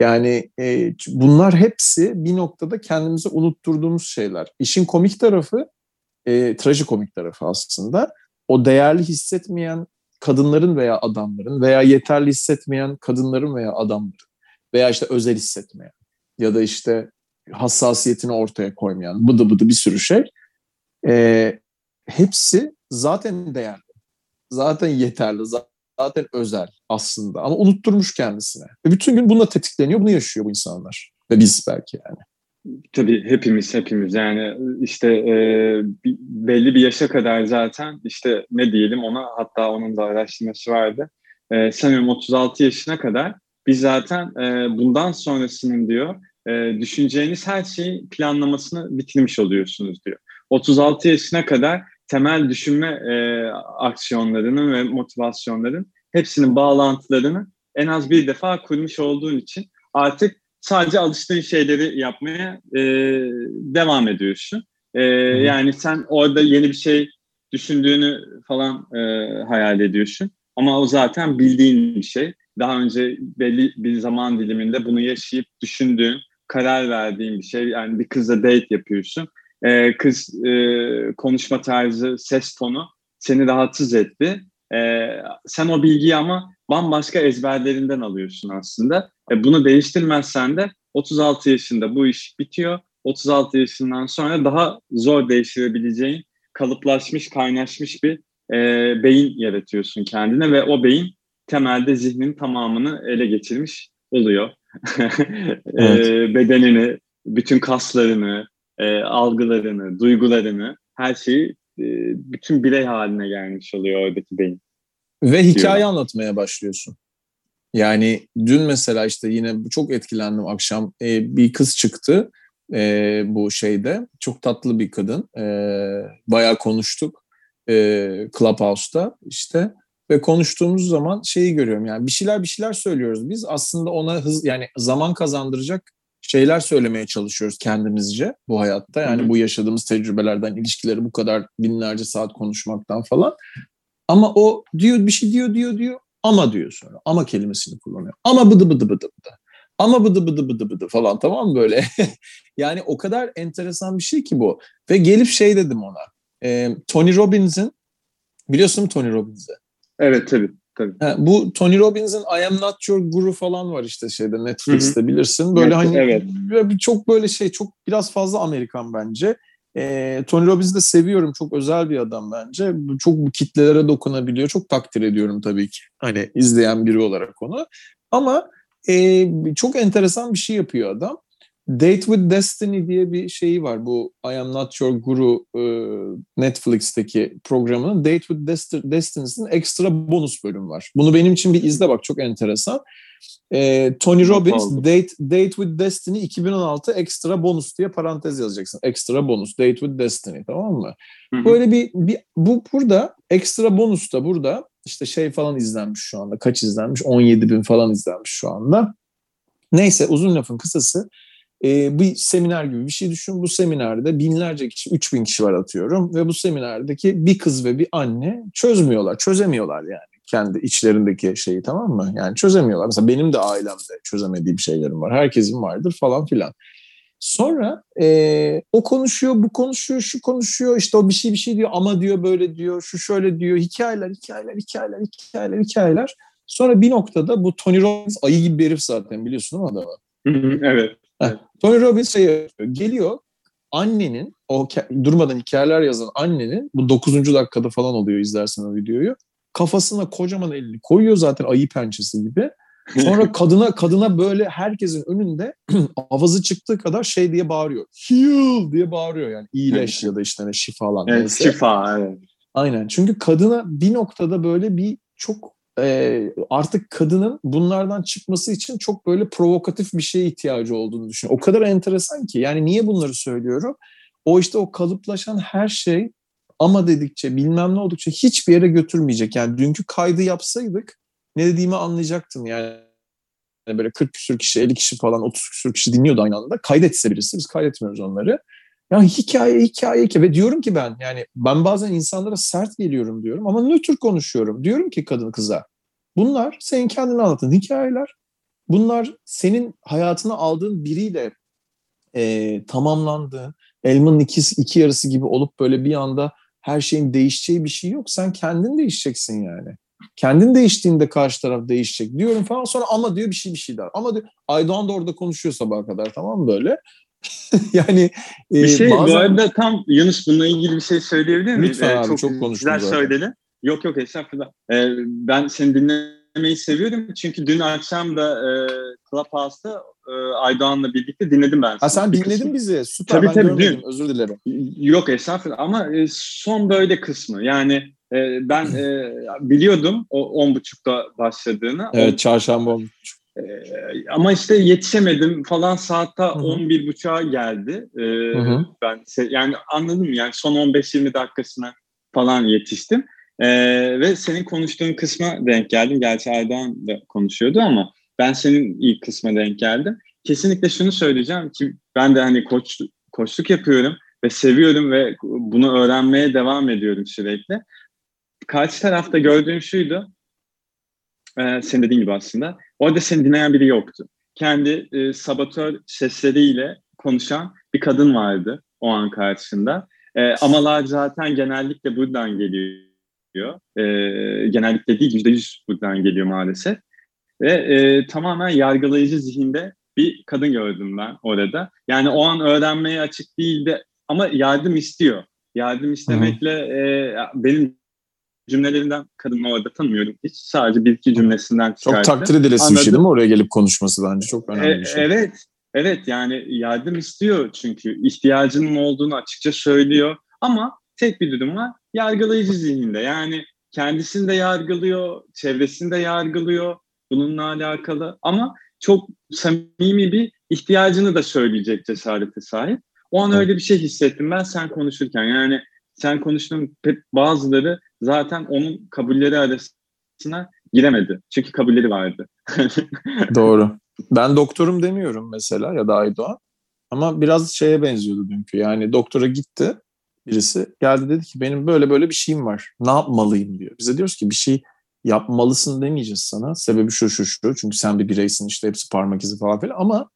Yani e, bunlar hepsi bir noktada kendimize unutturduğumuz şeyler. İşin komik tarafı, e, trajikomik tarafı aslında. O değerli hissetmeyen kadınların veya adamların veya yeterli hissetmeyen kadınların veya adamların veya işte özel hissetmeyen ya da işte hassasiyetini ortaya koymayan bıdı bıdı bir sürü şey. E, hepsi zaten değerli. Zaten yeterli. Zaten özel aslında. Ama unutturmuş kendisine. Ve bütün gün bununla tetikleniyor. Bunu yaşıyor bu insanlar. Ve biz belki yani. Tabii hepimiz hepimiz yani işte e, belli bir yaşa kadar zaten işte ne diyelim ona hatta onun da araştırması vardı. E, sanıyorum 36 yaşına kadar biz zaten e, bundan sonrasının diyor e, düşüneceğiniz her şeyi planlamasını bitirmiş oluyorsunuz diyor. 36 yaşına kadar temel düşünme e, aksiyonlarının ve motivasyonların hepsinin bağlantılarını en az bir defa kurmuş olduğun için artık sadece alıştığın şeyleri yapmaya e, devam ediyorsun. E, yani sen orada yeni bir şey düşündüğünü falan e, hayal ediyorsun. Ama o zaten bildiğin bir şey. Daha önce belli bir zaman diliminde bunu yaşayıp düşündüğün, karar verdiğin bir şey. Yani bir kızla date yapıyorsun. E, kız e, konuşma tarzı, ses tonu seni rahatsız etti. E, sen o bilgiyi ama bambaşka ezberlerinden alıyorsun aslında. E, bunu değiştirmezsen de 36 yaşında bu iş bitiyor. 36 yaşından sonra daha zor değiştirebileceğin kalıplaşmış, kaynaşmış bir e, beyin yaratıyorsun kendine ve o beyin temelde zihnin tamamını ele geçirmiş oluyor. e, bedenini, bütün kaslarını, e, algılarını, duygularını, her şeyi e, bütün birey haline gelmiş oluyor oradaki beyin. Ve hikaye anlatmaya başlıyorsun. Yani dün mesela işte yine çok etkilendim akşam. Bir kız çıktı e, bu şeyde. Çok tatlı bir kadın. E, bayağı konuştuk e, Clubhouse'da işte. Ve konuştuğumuz zaman şeyi görüyorum yani bir şeyler bir şeyler söylüyoruz biz. Aslında ona hız yani zaman kazandıracak şeyler söylemeye çalışıyoruz kendimizce bu hayatta. Yani Hı hı. bu yaşadığımız tecrübelerden, ilişkileri bu kadar binlerce saat konuşmaktan falan. Ama o diyor bir şey diyor diyor diyor ama diyor sonra. Ama kelimesini kullanıyor. Ama bıdı bıdı bıdı bıdı. Ama bıdı bıdı bıdı bıdı falan tamam mı böyle? yani o kadar enteresan bir şey ki bu. Ve gelip şey dedim ona. E, Tony Robbins'in biliyorsun Tony Robbins'i? Evet tabii. tabii. Ha, bu Tony Robbins'in I Am Not Your Guru falan var işte şeyde Netflix'te bilirsin. Böyle Evet, hani evet. çok böyle şey çok biraz fazla Amerikan bence. Ee, Tony Robbins'i de seviyorum. Çok özel bir adam bence. Çok bu kitlelere dokunabiliyor. Çok takdir ediyorum tabii ki. Hani izleyen biri olarak onu. Ama e, çok enteresan bir şey yapıyor adam. Date with Destiny diye bir şeyi var. Bu I Am Not Your Guru e, Netflix'teki programının Date with Dest- Destiny'sinin ekstra bonus bölüm var. Bunu benim için bir izle bak çok enteresan. E, Tony Robbins. Date, Date with Destiny 2016 ekstra bonus diye parantez yazacaksın. Ekstra bonus Date with Destiny tamam mı? Hı hı. Böyle bir, bir bu burada ekstra bonus da burada işte şey falan izlenmiş şu anda. Kaç izlenmiş? 17 bin falan izlenmiş şu anda. Neyse uzun lafın kısası e, bir seminer gibi bir şey düşün. Bu seminerde binlerce kişi, 3000 kişi var atıyorum ve bu seminerdeki bir kız ve bir anne çözmüyorlar, çözemiyorlar yani kendi içlerindeki şeyi tamam mı? Yani çözemiyorlar. Mesela benim de ailemde çözemediğim şeylerim var. Herkesin vardır falan filan. Sonra e, o konuşuyor, bu konuşuyor, şu konuşuyor. işte o bir şey bir şey diyor ama diyor böyle diyor, şu şöyle diyor. Hikayeler, hikayeler, hikayeler, hikayeler, hikayeler. Sonra bir noktada bu Tony Robbins ayı gibi bir herif zaten biliyorsun değil mi adamı? Evet. Tony Robbins şey yapıyor. Geliyor annenin o durmadan hikayeler yazan annenin bu 9. dakikada falan oluyor izlersen o videoyu. Kafasına kocaman elini koyuyor zaten ayı pençesi gibi. Sonra kadına kadına böyle herkesin önünde avazı çıktığı kadar şey diye bağırıyor. Heal diye bağırıyor yani. iyileş ya da işte hani şifalan. Evet, neyse. şifa evet. Aynen. Çünkü kadına bir noktada böyle bir çok e, artık kadının bunlardan çıkması için çok böyle provokatif bir şeye ihtiyacı olduğunu düşünüyorum. O kadar enteresan ki yani niye bunları söylüyorum? O işte o kalıplaşan her şey ama dedikçe bilmem ne oldukça hiçbir yere götürmeyecek. Yani dünkü kaydı yapsaydık ne dediğimi anlayacaktım yani. Böyle 40 küsür kişi, 50 kişi falan, 30 küsür kişi dinliyordu aynı anda. Kaydetse birisi, biz kaydetmiyoruz onları. Yani hikaye, hikaye, hikaye. Ve diyorum ki ben, yani ben bazen insanlara sert geliyorum diyorum ama nötr konuşuyorum. Diyorum ki kadın kıza, bunlar senin kendini anlattığın hikayeler. Bunlar senin hayatına aldığın biriyle e, tamamlandığı, elmanın iki, iki yarısı gibi olup böyle bir anda her şeyin değişeceği bir şey yok. Sen kendin değişeceksin yani. Kendin değiştiğinde karşı taraf değişecek diyorum falan. Sonra ama diyor bir şey bir şey der. Ama diyor Aydoğan da orada konuşuyor sabaha kadar tamam böyle? yani e, bir şey bazen... bu arada tam Yunus bununla ilgili bir şey söyleyebilir miyim? Lütfen ee, abi çok, çok konuştum güzel söyledin. Yok yok estağfurullah. Ee, ben seni dinlemeyi seviyorum çünkü dün akşam da e, Clubhouse'da e, Aydoğan'la birlikte dinledim ben. Ha sen dinledin kısmı. bizi. Süper tabii, ben tabii. Dün. Özür dilerim. Yok estağfurullah ama e, son böyle kısmı. Yani e, ben e, biliyordum o on buçukta başladığını. Evet çarşamba on buçuk. E, ama işte yetişemedim falan saatte on bir buçuğa geldi. E, ben yani anladım yani son 15-20 dakikasına falan yetiştim. Ee, ve senin konuştuğun kısma denk geldim. Gerçi Aydan da konuşuyordu ama ben senin ilk kısma denk geldim. Kesinlikle şunu söyleyeceğim ki ben de hani koç, koçluk yapıyorum ve seviyorum ve bunu öğrenmeye devam ediyorum sürekli. Karşı tarafta gördüğüm şuydu, e, senin dediğin gibi aslında, orada seni dinleyen biri yoktu. Kendi e, sabatör sesleriyle konuşan bir kadın vardı o an karşısında. E, amalar zaten genellikle buradan geliyor. E, genellikle değil, yüzde yüz buradan geliyor maalesef. Ve e, tamamen yargılayıcı zihinde bir kadın gördüm ben orada. Yani o an öğrenmeye açık değildi ama yardım istiyor. Yardım istemekle e, benim cümlelerinden kadını orada tanımıyorum hiç. Sadece bir iki cümlesinden çıkarttı. Çok takdir edilesi bir şey değil mi oraya gelip konuşması bence çok önemli bir şey. E, evet, evet yani yardım istiyor çünkü ihtiyacının olduğunu açıkça söylüyor. Ama tek bir durum var yargılayıcı zihninde yani kendisini de yargılıyor, çevresini de yargılıyor bununla alakalı ama çok samimi bir ihtiyacını da söyleyecek cesarete sahip. O an öyle bir şey hissettim ben sen konuşurken. Yani sen konuştuğun bazıları zaten onun kabulleri arasına giremedi. Çünkü kabulleri vardı. Doğru. Ben doktorum demiyorum mesela ya da Aydoğan. Ama biraz şeye benziyordu dünkü. Yani doktora gitti birisi. Geldi dedi ki benim böyle böyle bir şeyim var. Ne yapmalıyım diyor. Bize diyoruz ki bir şey yapmalısın demeyeceğiz sana. Sebebi şu şu şu. Çünkü sen bir bireysin işte hepsi parmak izi falan filan ama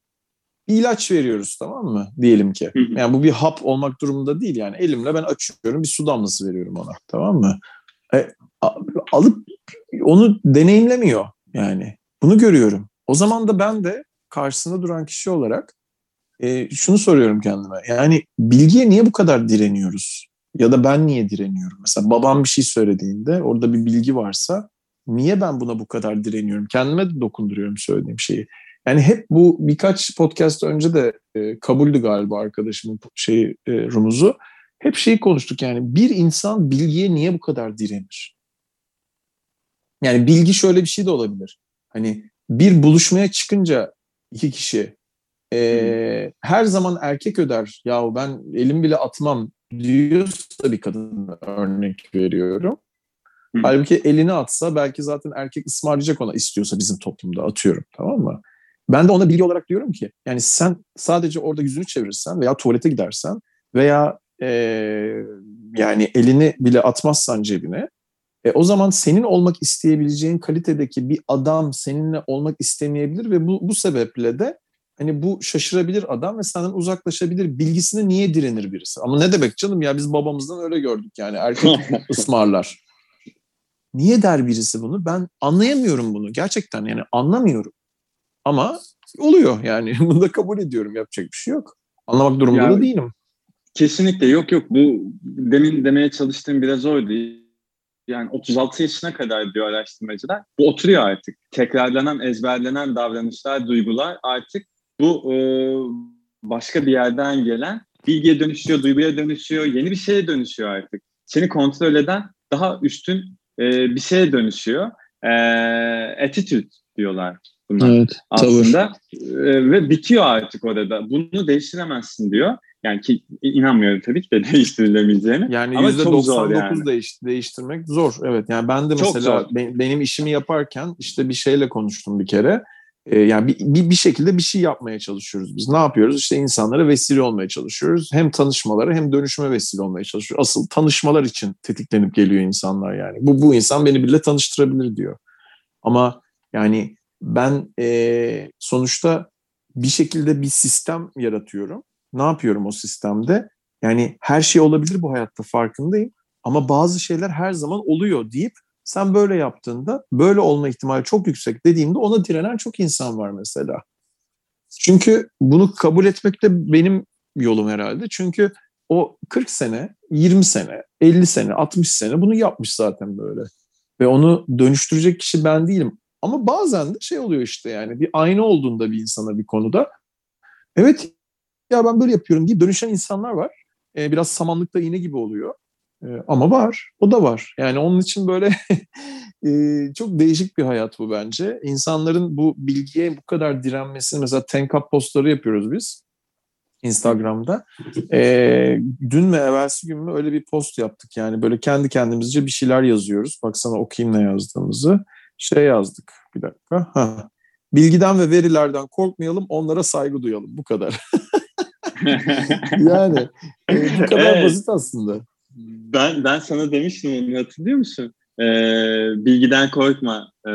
bir ilaç veriyoruz tamam mı? Diyelim ki. Yani bu bir hap olmak durumunda değil yani. Elimle ben açıyorum bir su damlası veriyorum ona tamam mı? E, alıp onu deneyimlemiyor yani. Bunu görüyorum. O zaman da ben de karşısında duran kişi olarak e, şunu soruyorum kendime. Yani bilgiye niye bu kadar direniyoruz? Ya da ben niye direniyorum? Mesela babam bir şey söylediğinde orada bir bilgi varsa niye ben buna bu kadar direniyorum? Kendime de dokunduruyorum söylediğim şeyi. Yani hep bu birkaç podcast önce de e, kabuldü galiba arkadaşımın şey e, rumuzu. Hep şeyi konuştuk yani bir insan bilgiye niye bu kadar direnir? Yani bilgi şöyle bir şey de olabilir. Hani bir buluşmaya çıkınca iki kişi e, her zaman erkek öder. Ya ben elim bile atmam diyorsa bir kadın örnek veriyorum. Hı. Halbuki elini atsa belki zaten erkek ısmarlayacak ona istiyorsa bizim toplumda atıyorum tamam mı? Ben de ona bilgi olarak diyorum ki yani sen sadece orada yüzünü çevirirsen veya tuvalete gidersen veya e, yani elini bile atmazsan cebine e, o zaman senin olmak isteyebileceğin kalitedeki bir adam seninle olmak istemeyebilir ve bu, bu sebeple de hani bu şaşırabilir adam ve senden uzaklaşabilir bilgisine niye direnir birisi? Ama ne demek canım ya biz babamızdan öyle gördük yani erkek ısmarlar. Niye der birisi bunu? Ben anlayamıyorum bunu gerçekten yani anlamıyorum. Ama oluyor yani bunu da kabul ediyorum yapacak bir şey yok. Anlamak durumunda ya, da değilim. Kesinlikle yok yok bu demin demeye çalıştığım biraz oydu. Yani 36 yaşına kadar diyor araştırmacılar. Bu oturuyor artık. Tekrarlanan, ezberlenen davranışlar, duygular artık bu e, başka bir yerden gelen bilgiye dönüşüyor, duyguya dönüşüyor, yeni bir şeye dönüşüyor artık. Seni kontrol eden daha üstün e, bir şeye dönüşüyor. e, attitude diyorlar bunlar evet, aslında e, ve bitiyor artık orada. Bunu değiştiremezsin diyor. Yani ki inanmıyorum tabii ki de değiştirilebileceğine. Yani Ama %99 zor yani. Değiş, değiştirmek zor. Evet yani ben de mesela be, benim işimi yaparken işte bir şeyle konuştum bir kere. Ee, yani bir, bir, bir şekilde bir şey yapmaya çalışıyoruz biz. Ne yapıyoruz? İşte insanlara vesile olmaya çalışıyoruz. Hem tanışmalara hem dönüşüme vesile olmaya çalışıyoruz. Asıl tanışmalar için tetiklenip geliyor insanlar yani. Bu, bu insan beni bile tanıştırabilir diyor. Ama yani ben e, sonuçta bir şekilde bir sistem yaratıyorum. Ne yapıyorum o sistemde? Yani her şey olabilir bu hayatta farkındayım. Ama bazı şeyler her zaman oluyor deyip sen böyle yaptığında böyle olma ihtimali çok yüksek dediğimde ona direnen çok insan var mesela. Çünkü bunu kabul etmek de benim yolum herhalde. Çünkü o 40 sene, 20 sene, 50 sene, 60 sene bunu yapmış zaten böyle. Ve onu dönüştürecek kişi ben değilim. Ama bazen de şey oluyor işte yani bir ayna olduğunda bir insana bir konuda evet ya ben böyle yapıyorum diye dönüşen insanlar var. Ee, biraz samanlıkta iğne gibi oluyor. Ee, ama var. O da var. Yani onun için böyle e, çok değişik bir hayat bu bence. İnsanların bu bilgiye bu kadar direnmesini mesela tenkap postları yapıyoruz biz. Instagram'da. Ee, dün mü evvelsi gün mü öyle bir post yaptık yani böyle kendi kendimizce bir şeyler yazıyoruz. Baksana okuyayım ne yazdığımızı şey yazdık. Bir dakika. Ha. Bilgiden ve verilerden korkmayalım, onlara saygı duyalım. Bu kadar. yani e, bu kadar evet. basit aslında. Ben ben sana demiştim onu hatırlıyor musun? Ee, bilgiden korkma e,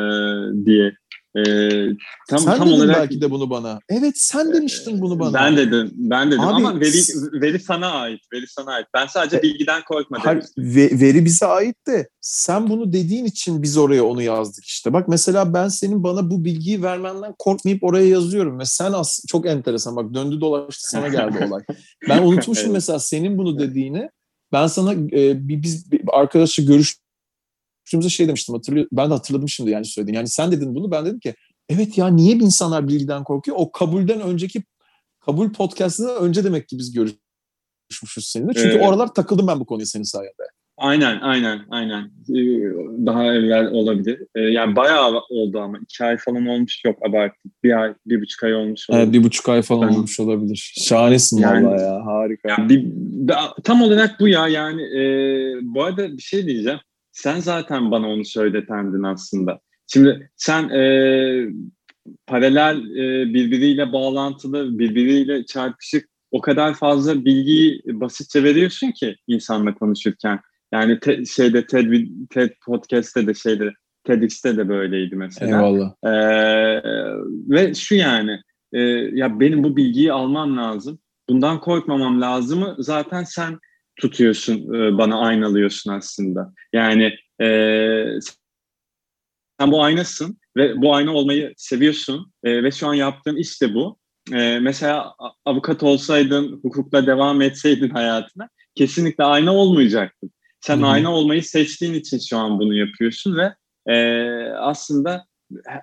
diye. Ee, tam, sen tam dedin olarak, belki de bunu bana. Evet sen demiştin bunu bana. Ben dedim. Ben dedim Abi, ama veri, veri sana ait. Veri sana ait. Ben sadece e, bilgiden korkma dedim. Ve, veri bize ait de sen bunu dediğin için biz oraya onu yazdık işte. Bak mesela ben senin bana bu bilgiyi vermenden korkmayıp oraya yazıyorum. Ve sen as çok enteresan bak döndü dolaştı sana geldi olay. Ben unutmuşum evet. mesela senin bunu dediğini. Ben sana e, bir, biz bir arkadaşla görüş konuştuğumuzda şey demiştim hatırlıyor. Ben de hatırladım şimdi yani söylediğin. Yani sen dedin bunu ben dedim ki evet ya niye insanlar bilgiden korkuyor? O kabulden önceki kabul podcast'ında önce demek ki biz görüşmüşüz seninle. Çünkü evet. oralar takıldım ben bu konuya senin sayende. Aynen, aynen, aynen. Ee, daha evvel olabilir. Ee, yani bayağı oldu ama. iki ay falan olmuş yok abarttık. Bir ay, bir buçuk ay olmuş olabilir. Evet, bir buçuk ay falan ben... olmuş olabilir. Şahanesin yani, valla ya, harika. Yani bir, tam olarak bu ya yani. E, bu arada bir şey diyeceğim. Sen zaten bana onu söyletendin aslında. Şimdi sen e, paralel e, birbiriyle bağlantılı, birbiriyle çarpışık o kadar fazla bilgiyi basitçe veriyorsun ki insanla konuşurken. Yani te, şeyde TED, TED podcast'te de şeyde TEDx'te de böyleydi mesela. Eyvallah. Ee, ve şu yani e, ya benim bu bilgiyi almam lazım. Bundan korkmamam lazımı zaten sen tutuyorsun, e, bana aynalıyorsun aslında. Yani e, sen bu aynasın ve bu ayna olmayı seviyorsun e, ve şu an yaptığın iş de bu. E, mesela avukat olsaydın, hukukla devam etseydin hayatına kesinlikle ayna olmayacaktın. Sen Hı-hı. ayna olmayı seçtiğin için şu an bunu yapıyorsun ve e, aslında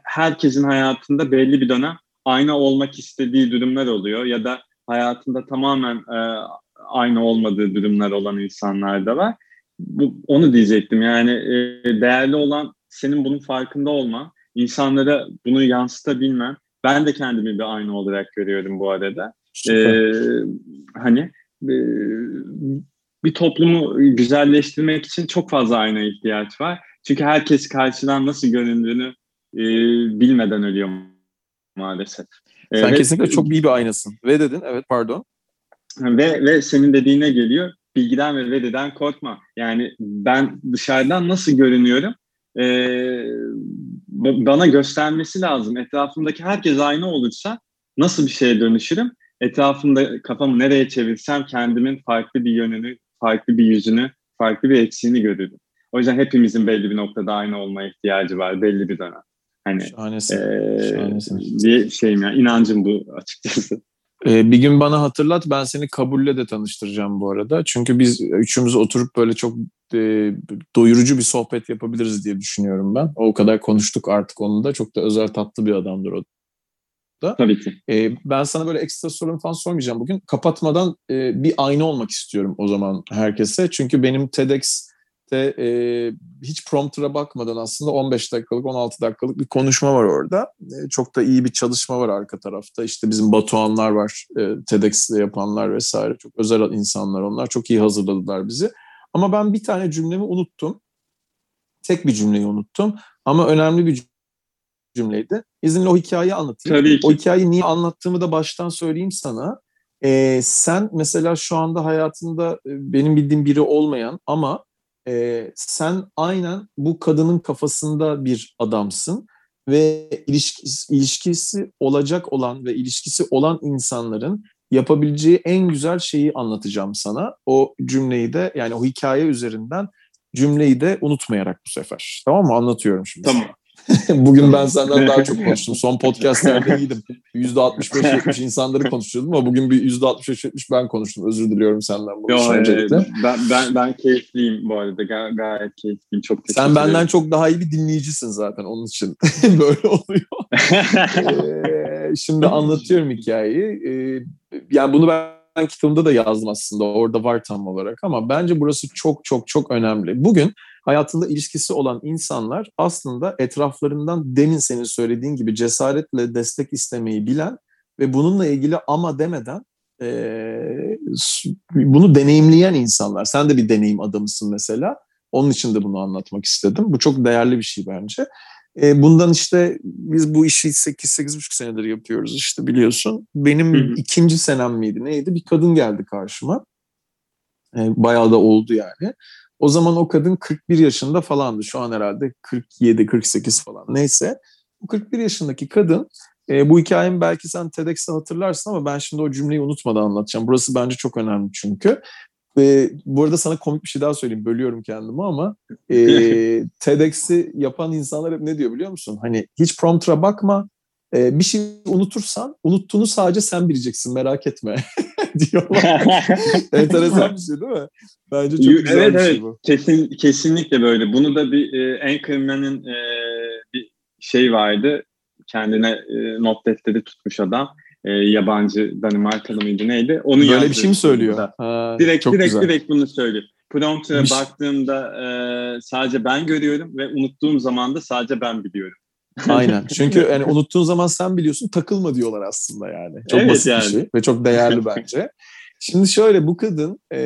herkesin hayatında belli bir dönem ayna olmak istediği durumlar oluyor ya da hayatında tamamen e, aynı olmadığı durumlar olan insanlar da var. Bu, onu diyecektim yani e, değerli olan senin bunun farkında olman, insanlara bunu yansıtabilmen. Ben de kendimi bir aynı olarak görüyorum bu arada. Ee, hani e, bir toplumu güzelleştirmek için çok fazla ayna ihtiyaç var. Çünkü herkes karşıdan nasıl göründüğünü e, bilmeden ölüyor maalesef. Sen ee, kesinlikle çok iyi bir aynasın. Ve dedin, evet pardon. Ve, ve senin dediğine geliyor. Bilgiden ve veriden korkma. Yani ben dışarıdan nasıl görünüyorum? Ee, bana göstermesi lazım. Etrafımdaki herkes aynı olursa nasıl bir şeye dönüşürüm? Etrafımda kafamı nereye çevirsem kendimin farklı bir yönünü, farklı bir yüzünü, farklı bir eksiğini görürüm. O yüzden hepimizin belli bir noktada aynı olma ihtiyacı var belli bir dönem. Hani Şahanesin. E, Şahanesin. şeyim ya inancım bu açıkçası. Ee, bir gün bana hatırlat ben seni kabulle de tanıştıracağım bu arada. Çünkü biz üçümüz oturup böyle çok e, doyurucu bir sohbet yapabiliriz diye düşünüyorum ben. O kadar konuştuk artık onu da. Çok da özel tatlı bir adamdır o da. Tabii ki. E, ben sana böyle ekstra sorum falan sormayacağım bugün. Kapatmadan e, bir ayna olmak istiyorum o zaman herkese. Çünkü benim TEDx de e, hiç prompter'a bakmadan aslında 15 dakikalık 16 dakikalık bir konuşma var orada. E, çok da iyi bir çalışma var arka tarafta. İşte bizim Batuhanlar var, e, TEDx'de yapanlar vesaire. Çok özel insanlar onlar. Çok iyi hazırladılar bizi. Ama ben bir tane cümlemi unuttum. Tek bir cümleyi unuttum. Ama önemli bir cümleydi. İzinle o hikayeyi anlatayım. Tabii ki. O hikayeyi niye anlattığımı da baştan söyleyeyim sana. Ee, sen mesela şu anda hayatında e, benim bildiğim biri olmayan ama e, sen aynen bu kadının kafasında bir adamsın ve ilişkisi, ilişkisi olacak olan ve ilişkisi olan insanların yapabileceği en güzel şeyi anlatacağım sana. O cümleyi de yani o hikaye üzerinden cümleyi de unutmayarak bu sefer. Tamam mı? Anlatıyorum şimdi. Tamam. Bugün ben senden daha çok konuştum. Son podcastlerde iyiydim. %65-70 insanları konuşuyordum ama bugün bir %65-70 ben konuştum. Özür diliyorum senden bu Yo, e, öncelikle. ben, ben, ben keyifliyim bu arada. Ga- gayet keyifliyim. Çok teşekkür Sen benden ederim. çok daha iyi bir dinleyicisin zaten onun için. Böyle oluyor. Ee, şimdi anlatıyorum hikayeyi. Ee, yani bunu ben kitabımda da yazdım aslında. Orada var tam olarak ama bence burası çok çok çok önemli. Bugün hayatında ilişkisi olan insanlar aslında etraflarından demin senin söylediğin gibi cesaretle destek istemeyi bilen ve bununla ilgili ama demeden e, bunu deneyimleyen insanlar. Sen de bir deneyim adamısın mesela. Onun için de bunu anlatmak istedim. Bu çok değerli bir şey bence. E, bundan işte biz bu işi 8-8,5 senedir yapıyoruz işte biliyorsun. Benim Hı hı. ikinci senem miydi neydi? Bir kadın geldi karşıma. E, bayağı da oldu yani. O zaman o kadın 41 yaşında falandı. Şu an herhalde 47-48 falan neyse. Bu 41 yaşındaki kadın e, bu hikayemi belki sen TEDx'te hatırlarsın ama ben şimdi o cümleyi unutmadan anlatacağım. Burası bence çok önemli çünkü. E, bu arada sana komik bir şey daha söyleyeyim. Bölüyorum kendimi ama e, TEDx'i yapan insanlar hep ne diyor biliyor musun? Hani hiç prompter'a bakma. E, bir şey unutursan unuttuğunu sadece sen bileceksin merak etme diyorlar. Enteresan bir şey değil mi? Bence çok güzel evet, bir şey evet. bu. Kesin, kesinlikle böyle. Bunu da bir e, Anchorman'ın e, bir şey vardı. Kendine e, not defteri tutmuş adam. E, yabancı Danimarkalı mıydı neydi? Onu Böyle bir yazdı şey mi söylüyor? Ha, Direkt çok direkt güzel. direkt bunu söylüyor. Prompter'a Bir şey- baktığımda e, sadece ben görüyorum ve unuttuğum zaman da sadece ben biliyorum. Aynen. Çünkü yani unuttuğun zaman sen biliyorsun takılma diyorlar aslında yani. Çok Evet basit yani. bir şey ve çok değerli bence. Şimdi şöyle bu kadın e,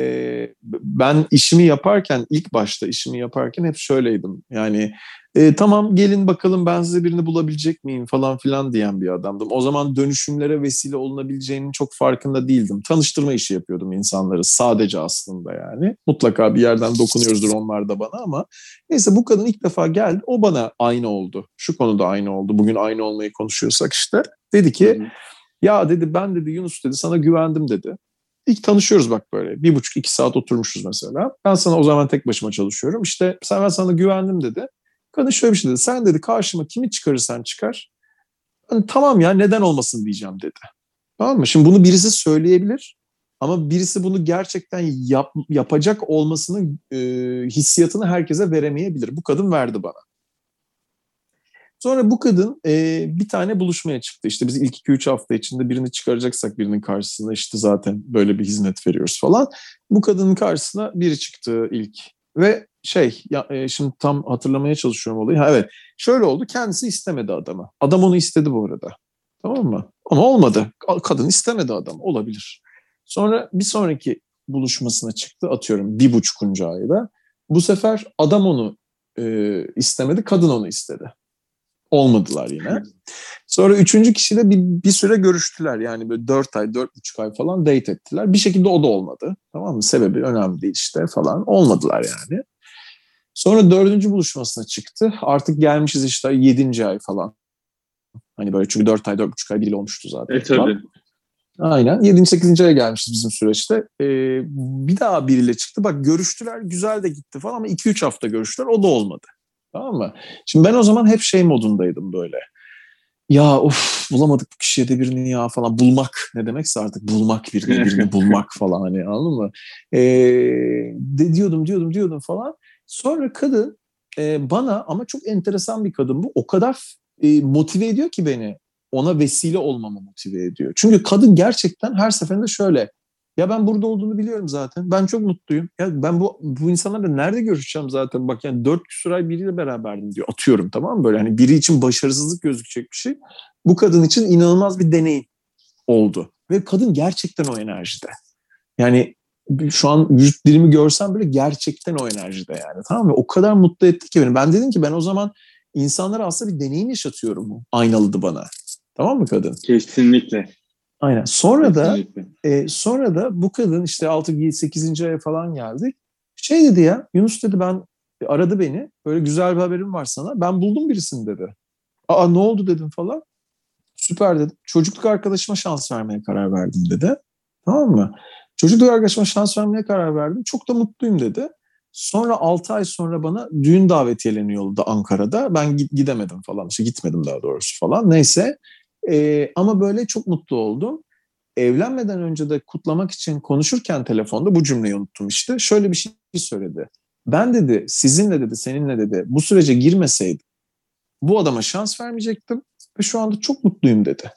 ben işimi yaparken ilk başta işimi yaparken hep şöyleydim. Yani e, tamam gelin bakalım ben size birini bulabilecek miyim falan filan diyen bir adamdım. O zaman dönüşümlere vesile olunabileceğinin çok farkında değildim. Tanıştırma işi yapıyordum insanları sadece aslında yani. Mutlaka bir yerden dokunuyoruzdur onlar da bana ama neyse bu kadın ilk defa geldi. O bana aynı oldu. Şu konuda aynı oldu. Bugün aynı olmayı konuşuyorsak işte. Dedi ki ya dedi ben dedi Yunus dedi sana güvendim dedi. İlk tanışıyoruz bak böyle. Bir buçuk iki saat oturmuşuz mesela. Ben sana o zaman tek başıma çalışıyorum. İşte sen ben sana güvendim dedi. Kadın şöyle bir şey dedi. Sen dedi karşıma kimi çıkarırsan çıkar. Ben, tamam ya neden olmasın diyeceğim dedi. Tamam mı? Şimdi bunu birisi söyleyebilir. Ama birisi bunu gerçekten yap, yapacak olmasının e, hissiyatını herkese veremeyebilir. Bu kadın verdi bana. Sonra bu kadın e, bir tane buluşmaya çıktı. İşte biz ilk 2-3 hafta içinde birini çıkaracaksak birinin karşısına işte zaten böyle bir hizmet veriyoruz falan. Bu kadının karşısına biri çıktı ilk. Ve şey ya, e, şimdi tam hatırlamaya çalışıyorum olayı. Ha, evet şöyle oldu kendisi istemedi adamı. Adam onu istedi bu arada. Tamam mı? Ama olmadı. Kadın istemedi adam. Olabilir. Sonra bir sonraki buluşmasına çıktı atıyorum bir buçukuncu ayda. Bu sefer adam onu e, istemedi, kadın onu istedi. Olmadılar yine. Sonra üçüncü kişiyle bir, bir süre görüştüler. Yani böyle dört ay, dört buçuk ay falan date ettiler. Bir şekilde o da olmadı. Tamam mı? Sebebi önemli değil işte falan. Olmadılar yani. Sonra dördüncü buluşmasına çıktı. Artık gelmişiz işte yedinci ay falan. Hani böyle çünkü dört ay, dört buçuk ay biriyle olmuştu zaten. E tabii. Aynen. 7. 8. aya gelmişiz bizim süreçte. Ee, bir daha biriyle çıktı. Bak görüştüler, güzel de gitti falan ama 2-3 hafta görüştüler. O da olmadı. Tamam mı? Şimdi ben o zaman hep şey modundaydım böyle. Ya of bulamadık bu kişiye de birini ya falan. Bulmak ne demekse artık bulmak birini, birini bulmak falan hani anladın mı? Ee, de, diyordum, diyordum, diyordum falan. Sonra kadın e, bana ama çok enteresan bir kadın bu. O kadar e, motive ediyor ki beni ona vesile olmamı motive ediyor. Çünkü kadın gerçekten her seferinde şöyle Ya ben burada olduğunu biliyorum zaten. Ben çok mutluyum. Ya ben bu bu insanlarla nerede görüşeceğim zaten? Bak yani dört küsur ay biriyle beraberdim diyor. Atıyorum tamam mı? Böyle hani biri için başarısızlık gözükecek bir şey. Bu kadın için inanılmaz bir deneyim oldu. Ve kadın gerçekten o enerjide. Yani şu an vücut dilimi görsem bile gerçekten o enerjide yani. Tamam mı? O kadar mutlu etti ki beni. Ben dedim ki ben o zaman insanlara aslında bir deneyim yaşatıyorum bu. Aynalıdı bana. Tamam mı kadın? Kesinlikle. Aynen. Sonra da e, sonra da bu kadın işte 6 8. aya falan geldik. Şey dedi ya Yunus dedi ben aradı beni. Böyle güzel bir haberim var sana. Ben buldum birisini dedi. Aa ne oldu dedim falan. Süper dedim. Çocukluk arkadaşıma şans vermeye karar verdim dedi. Tamam mı? Çocukluk arkadaşıma şans vermeye karar verdim. Çok da mutluyum dedi. Sonra 6 ay sonra bana düğün davetiyelerini yolladı Ankara'da. Ben gidemedim falan. İşte gitmedim daha doğrusu falan. Neyse. Ee, ama böyle çok mutlu oldum. Evlenmeden önce de kutlamak için konuşurken telefonda bu cümleyi unuttum işte. Şöyle bir şey söyledi. Ben dedi sizinle dedi seninle dedi bu sürece girmeseydim bu adama şans vermeyecektim ve şu anda çok mutluyum dedi.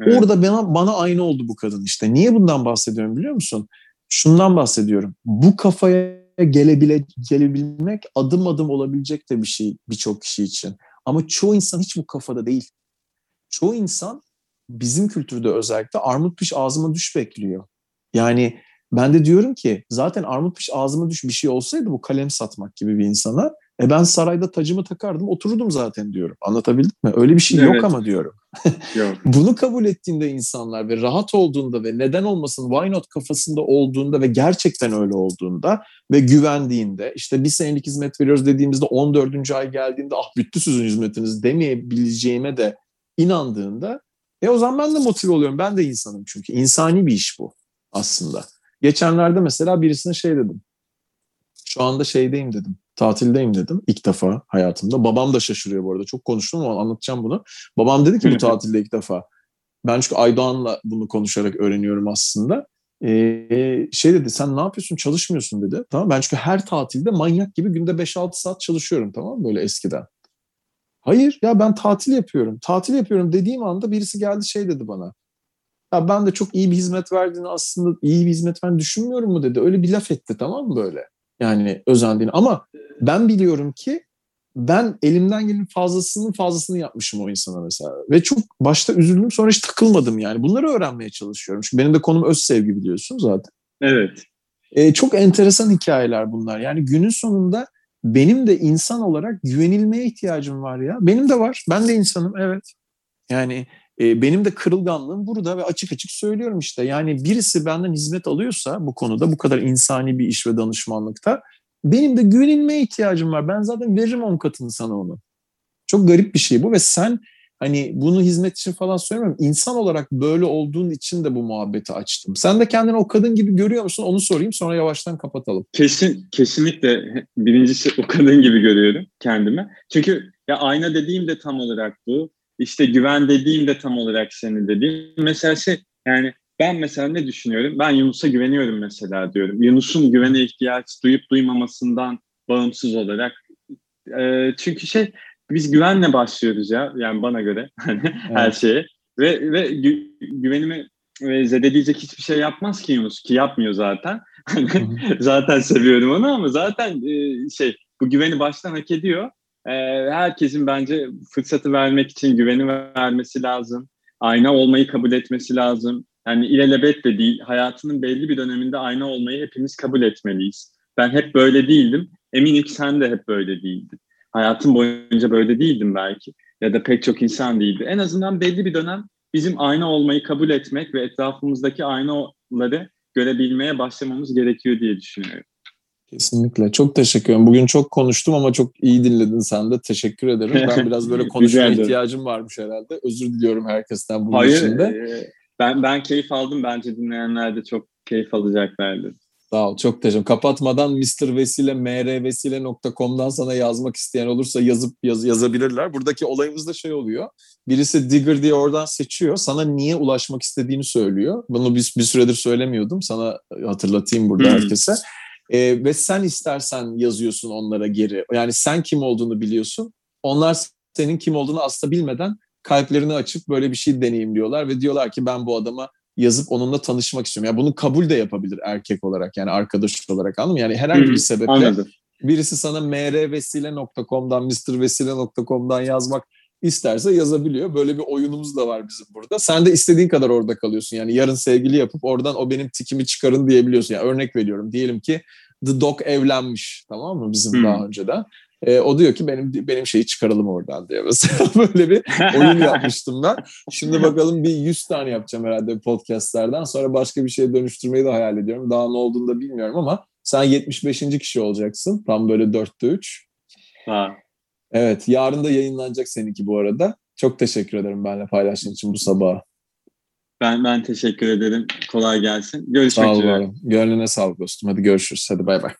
Evet. Orada bana, bana aynı oldu bu kadın işte. Niye bundan bahsediyorum biliyor musun? Şundan bahsediyorum. Bu kafaya gelebile, gelebilmek adım adım olabilecek de bir şey birçok kişi için. Ama çoğu insan hiç bu kafada değil. Çoğu insan bizim kültürde özellikle armut piş ağzıma düş bekliyor. Yani ben de diyorum ki zaten armut piş ağzıma düş bir şey olsaydı bu kalem satmak gibi bir insana e ben sarayda tacımı takardım otururdum zaten diyorum. Anlatabildim mi? Öyle bir şey evet. yok ama diyorum. yok. Bunu kabul ettiğinde insanlar ve rahat olduğunda ve neden olmasın why not kafasında olduğunda ve gerçekten öyle olduğunda ve güvendiğinde işte bir senelik hizmet veriyoruz dediğimizde 14. ay geldiğinde ah bitti sizin hizmetiniz demeyebileceğime de inandığında e o zaman ben de motive oluyorum. Ben de insanım çünkü. insani bir iş bu aslında. Geçenlerde mesela birisine şey dedim. Şu anda şeydeyim dedim. Tatildeyim dedim ilk defa hayatımda. Babam da şaşırıyor bu arada. Çok konuştum ama anlatacağım bunu. Babam dedi ki bu tatilde ilk defa. Ben çünkü Aydoğan'la bunu konuşarak öğreniyorum aslında. Ee, şey dedi sen ne yapıyorsun çalışmıyorsun dedi. Tamam ben çünkü her tatilde manyak gibi günde 5-6 saat çalışıyorum tamam mı böyle eskiden. Hayır ya ben tatil yapıyorum. Tatil yapıyorum dediğim anda birisi geldi şey dedi bana. Ya ben de çok iyi bir hizmet verdiğini aslında iyi bir hizmet verdiğini düşünmüyorum mu dedi. Öyle bir laf etti tamam mı böyle? Yani özendiğini. Ama ben biliyorum ki ben elimden gelen fazlasının fazlasını yapmışım o insana mesela. Ve çok başta üzüldüm sonra hiç takılmadım yani. Bunları öğrenmeye çalışıyorum. Çünkü benim de konum öz sevgi biliyorsun zaten. Evet. Ee, çok enteresan hikayeler bunlar. Yani günün sonunda benim de insan olarak güvenilmeye ihtiyacım var ya. Benim de var. Ben de insanım evet. Yani e, benim de kırılganlığım burada ve açık açık söylüyorum işte. Yani birisi benden hizmet alıyorsa bu konuda bu kadar insani bir iş ve danışmanlıkta benim de güvenilmeye ihtiyacım var. Ben zaten veririm on katını sana onu. Çok garip bir şey bu ve sen hani bunu hizmet için falan söylemiyorum. İnsan olarak böyle olduğun için de bu muhabbeti açtım. Sen de kendini o kadın gibi görüyor musun? Onu sorayım sonra yavaştan kapatalım. Kesin kesinlikle birincisi o kadın gibi görüyorum kendimi. Çünkü ya ayna dediğim de tam olarak bu. İşte güven dediğim de tam olarak senin dediğin. Mesela şey yani ben mesela ne düşünüyorum? Ben Yunus'a güveniyorum mesela diyorum. Yunus'un güvene ihtiyaç duyup duymamasından bağımsız olarak. E, çünkü şey biz güvenle başlıyoruz ya yani bana göre hani evet. her şeye ve ve gü, güvenimi e, zedeleyecek hiçbir şey yapmaz ki Yunus ki yapmıyor zaten. Hani zaten seviyorum onu ama zaten e, şey bu güveni baştan hak ediyor. E, herkesin bence fırsatı vermek için güveni vermesi lazım. Ayna olmayı kabul etmesi lazım. Yani ilelebet de değil. Hayatının belli bir döneminde ayna olmayı hepimiz kabul etmeliyiz. Ben hep böyle değildim. Eminim ki sen de hep böyle değildin hayatım boyunca böyle değildim belki ya da pek çok insan değildi. En azından belli bir dönem bizim ayna olmayı kabul etmek ve etrafımızdaki aynaları görebilmeye başlamamız gerekiyor diye düşünüyorum. Kesinlikle. Çok teşekkür ederim. Bugün çok konuştum ama çok iyi dinledin sen de. Teşekkür ederim. Ben biraz böyle konuşmaya ihtiyacım varmış herhalde. Özür diliyorum herkesten bunun Hayır, için de. E, ben, ben keyif aldım. Bence dinleyenler de çok keyif alacaklardır. Sağ ol. Çok teşekkür Kapatmadan Mr. Vesile mrvesile.com'dan sana yazmak isteyen olursa yazıp yaz, yazabilirler. Buradaki olayımız da şey oluyor. Birisi Digger diye oradan seçiyor. Sana niye ulaşmak istediğini söylüyor. Bunu bir, bir süredir söylemiyordum. Sana hatırlatayım burada hmm. herkese. Ee, ve sen istersen yazıyorsun onlara geri. Yani sen kim olduğunu biliyorsun. Onlar senin kim olduğunu aslında bilmeden kalplerini açıp böyle bir şey deneyimliyorlar ve diyorlar ki ben bu adama yazıp onunla tanışmak istiyorum. Yani bunu kabul de yapabilir erkek olarak yani arkadaş olarak anladın mı? Yani herhangi bir sebeple Anladım. birisi sana mrvesile.com'dan mrvesile.com'dan yazmak isterse yazabiliyor. Böyle bir oyunumuz da var bizim burada. Sen de istediğin kadar orada kalıyorsun. Yani yarın sevgili yapıp oradan o benim tikimi çıkarın diyebiliyorsun. Yani örnek veriyorum. Diyelim ki The Dog evlenmiş tamam mı bizim Hmm. daha önceden. E, o diyor ki benim benim şeyi çıkaralım oradan diye mesela böyle bir oyun yapmıştım ben. Şimdi bakalım bir 100 tane yapacağım herhalde podcastlerden. Sonra başka bir şeye dönüştürmeyi de hayal ediyorum. Daha ne olduğunu da bilmiyorum ama sen 75. kişi olacaksın. Tam böyle 4'te 3. Ha. Evet yarın da yayınlanacak seninki bu arada. Çok teşekkür ederim benimle paylaştığın için bu sabah. Ben ben teşekkür ederim. Kolay gelsin. Görüşmek Sağ üzere. Gönlüne sağlık dostum. Hadi görüşürüz. Hadi bay bay.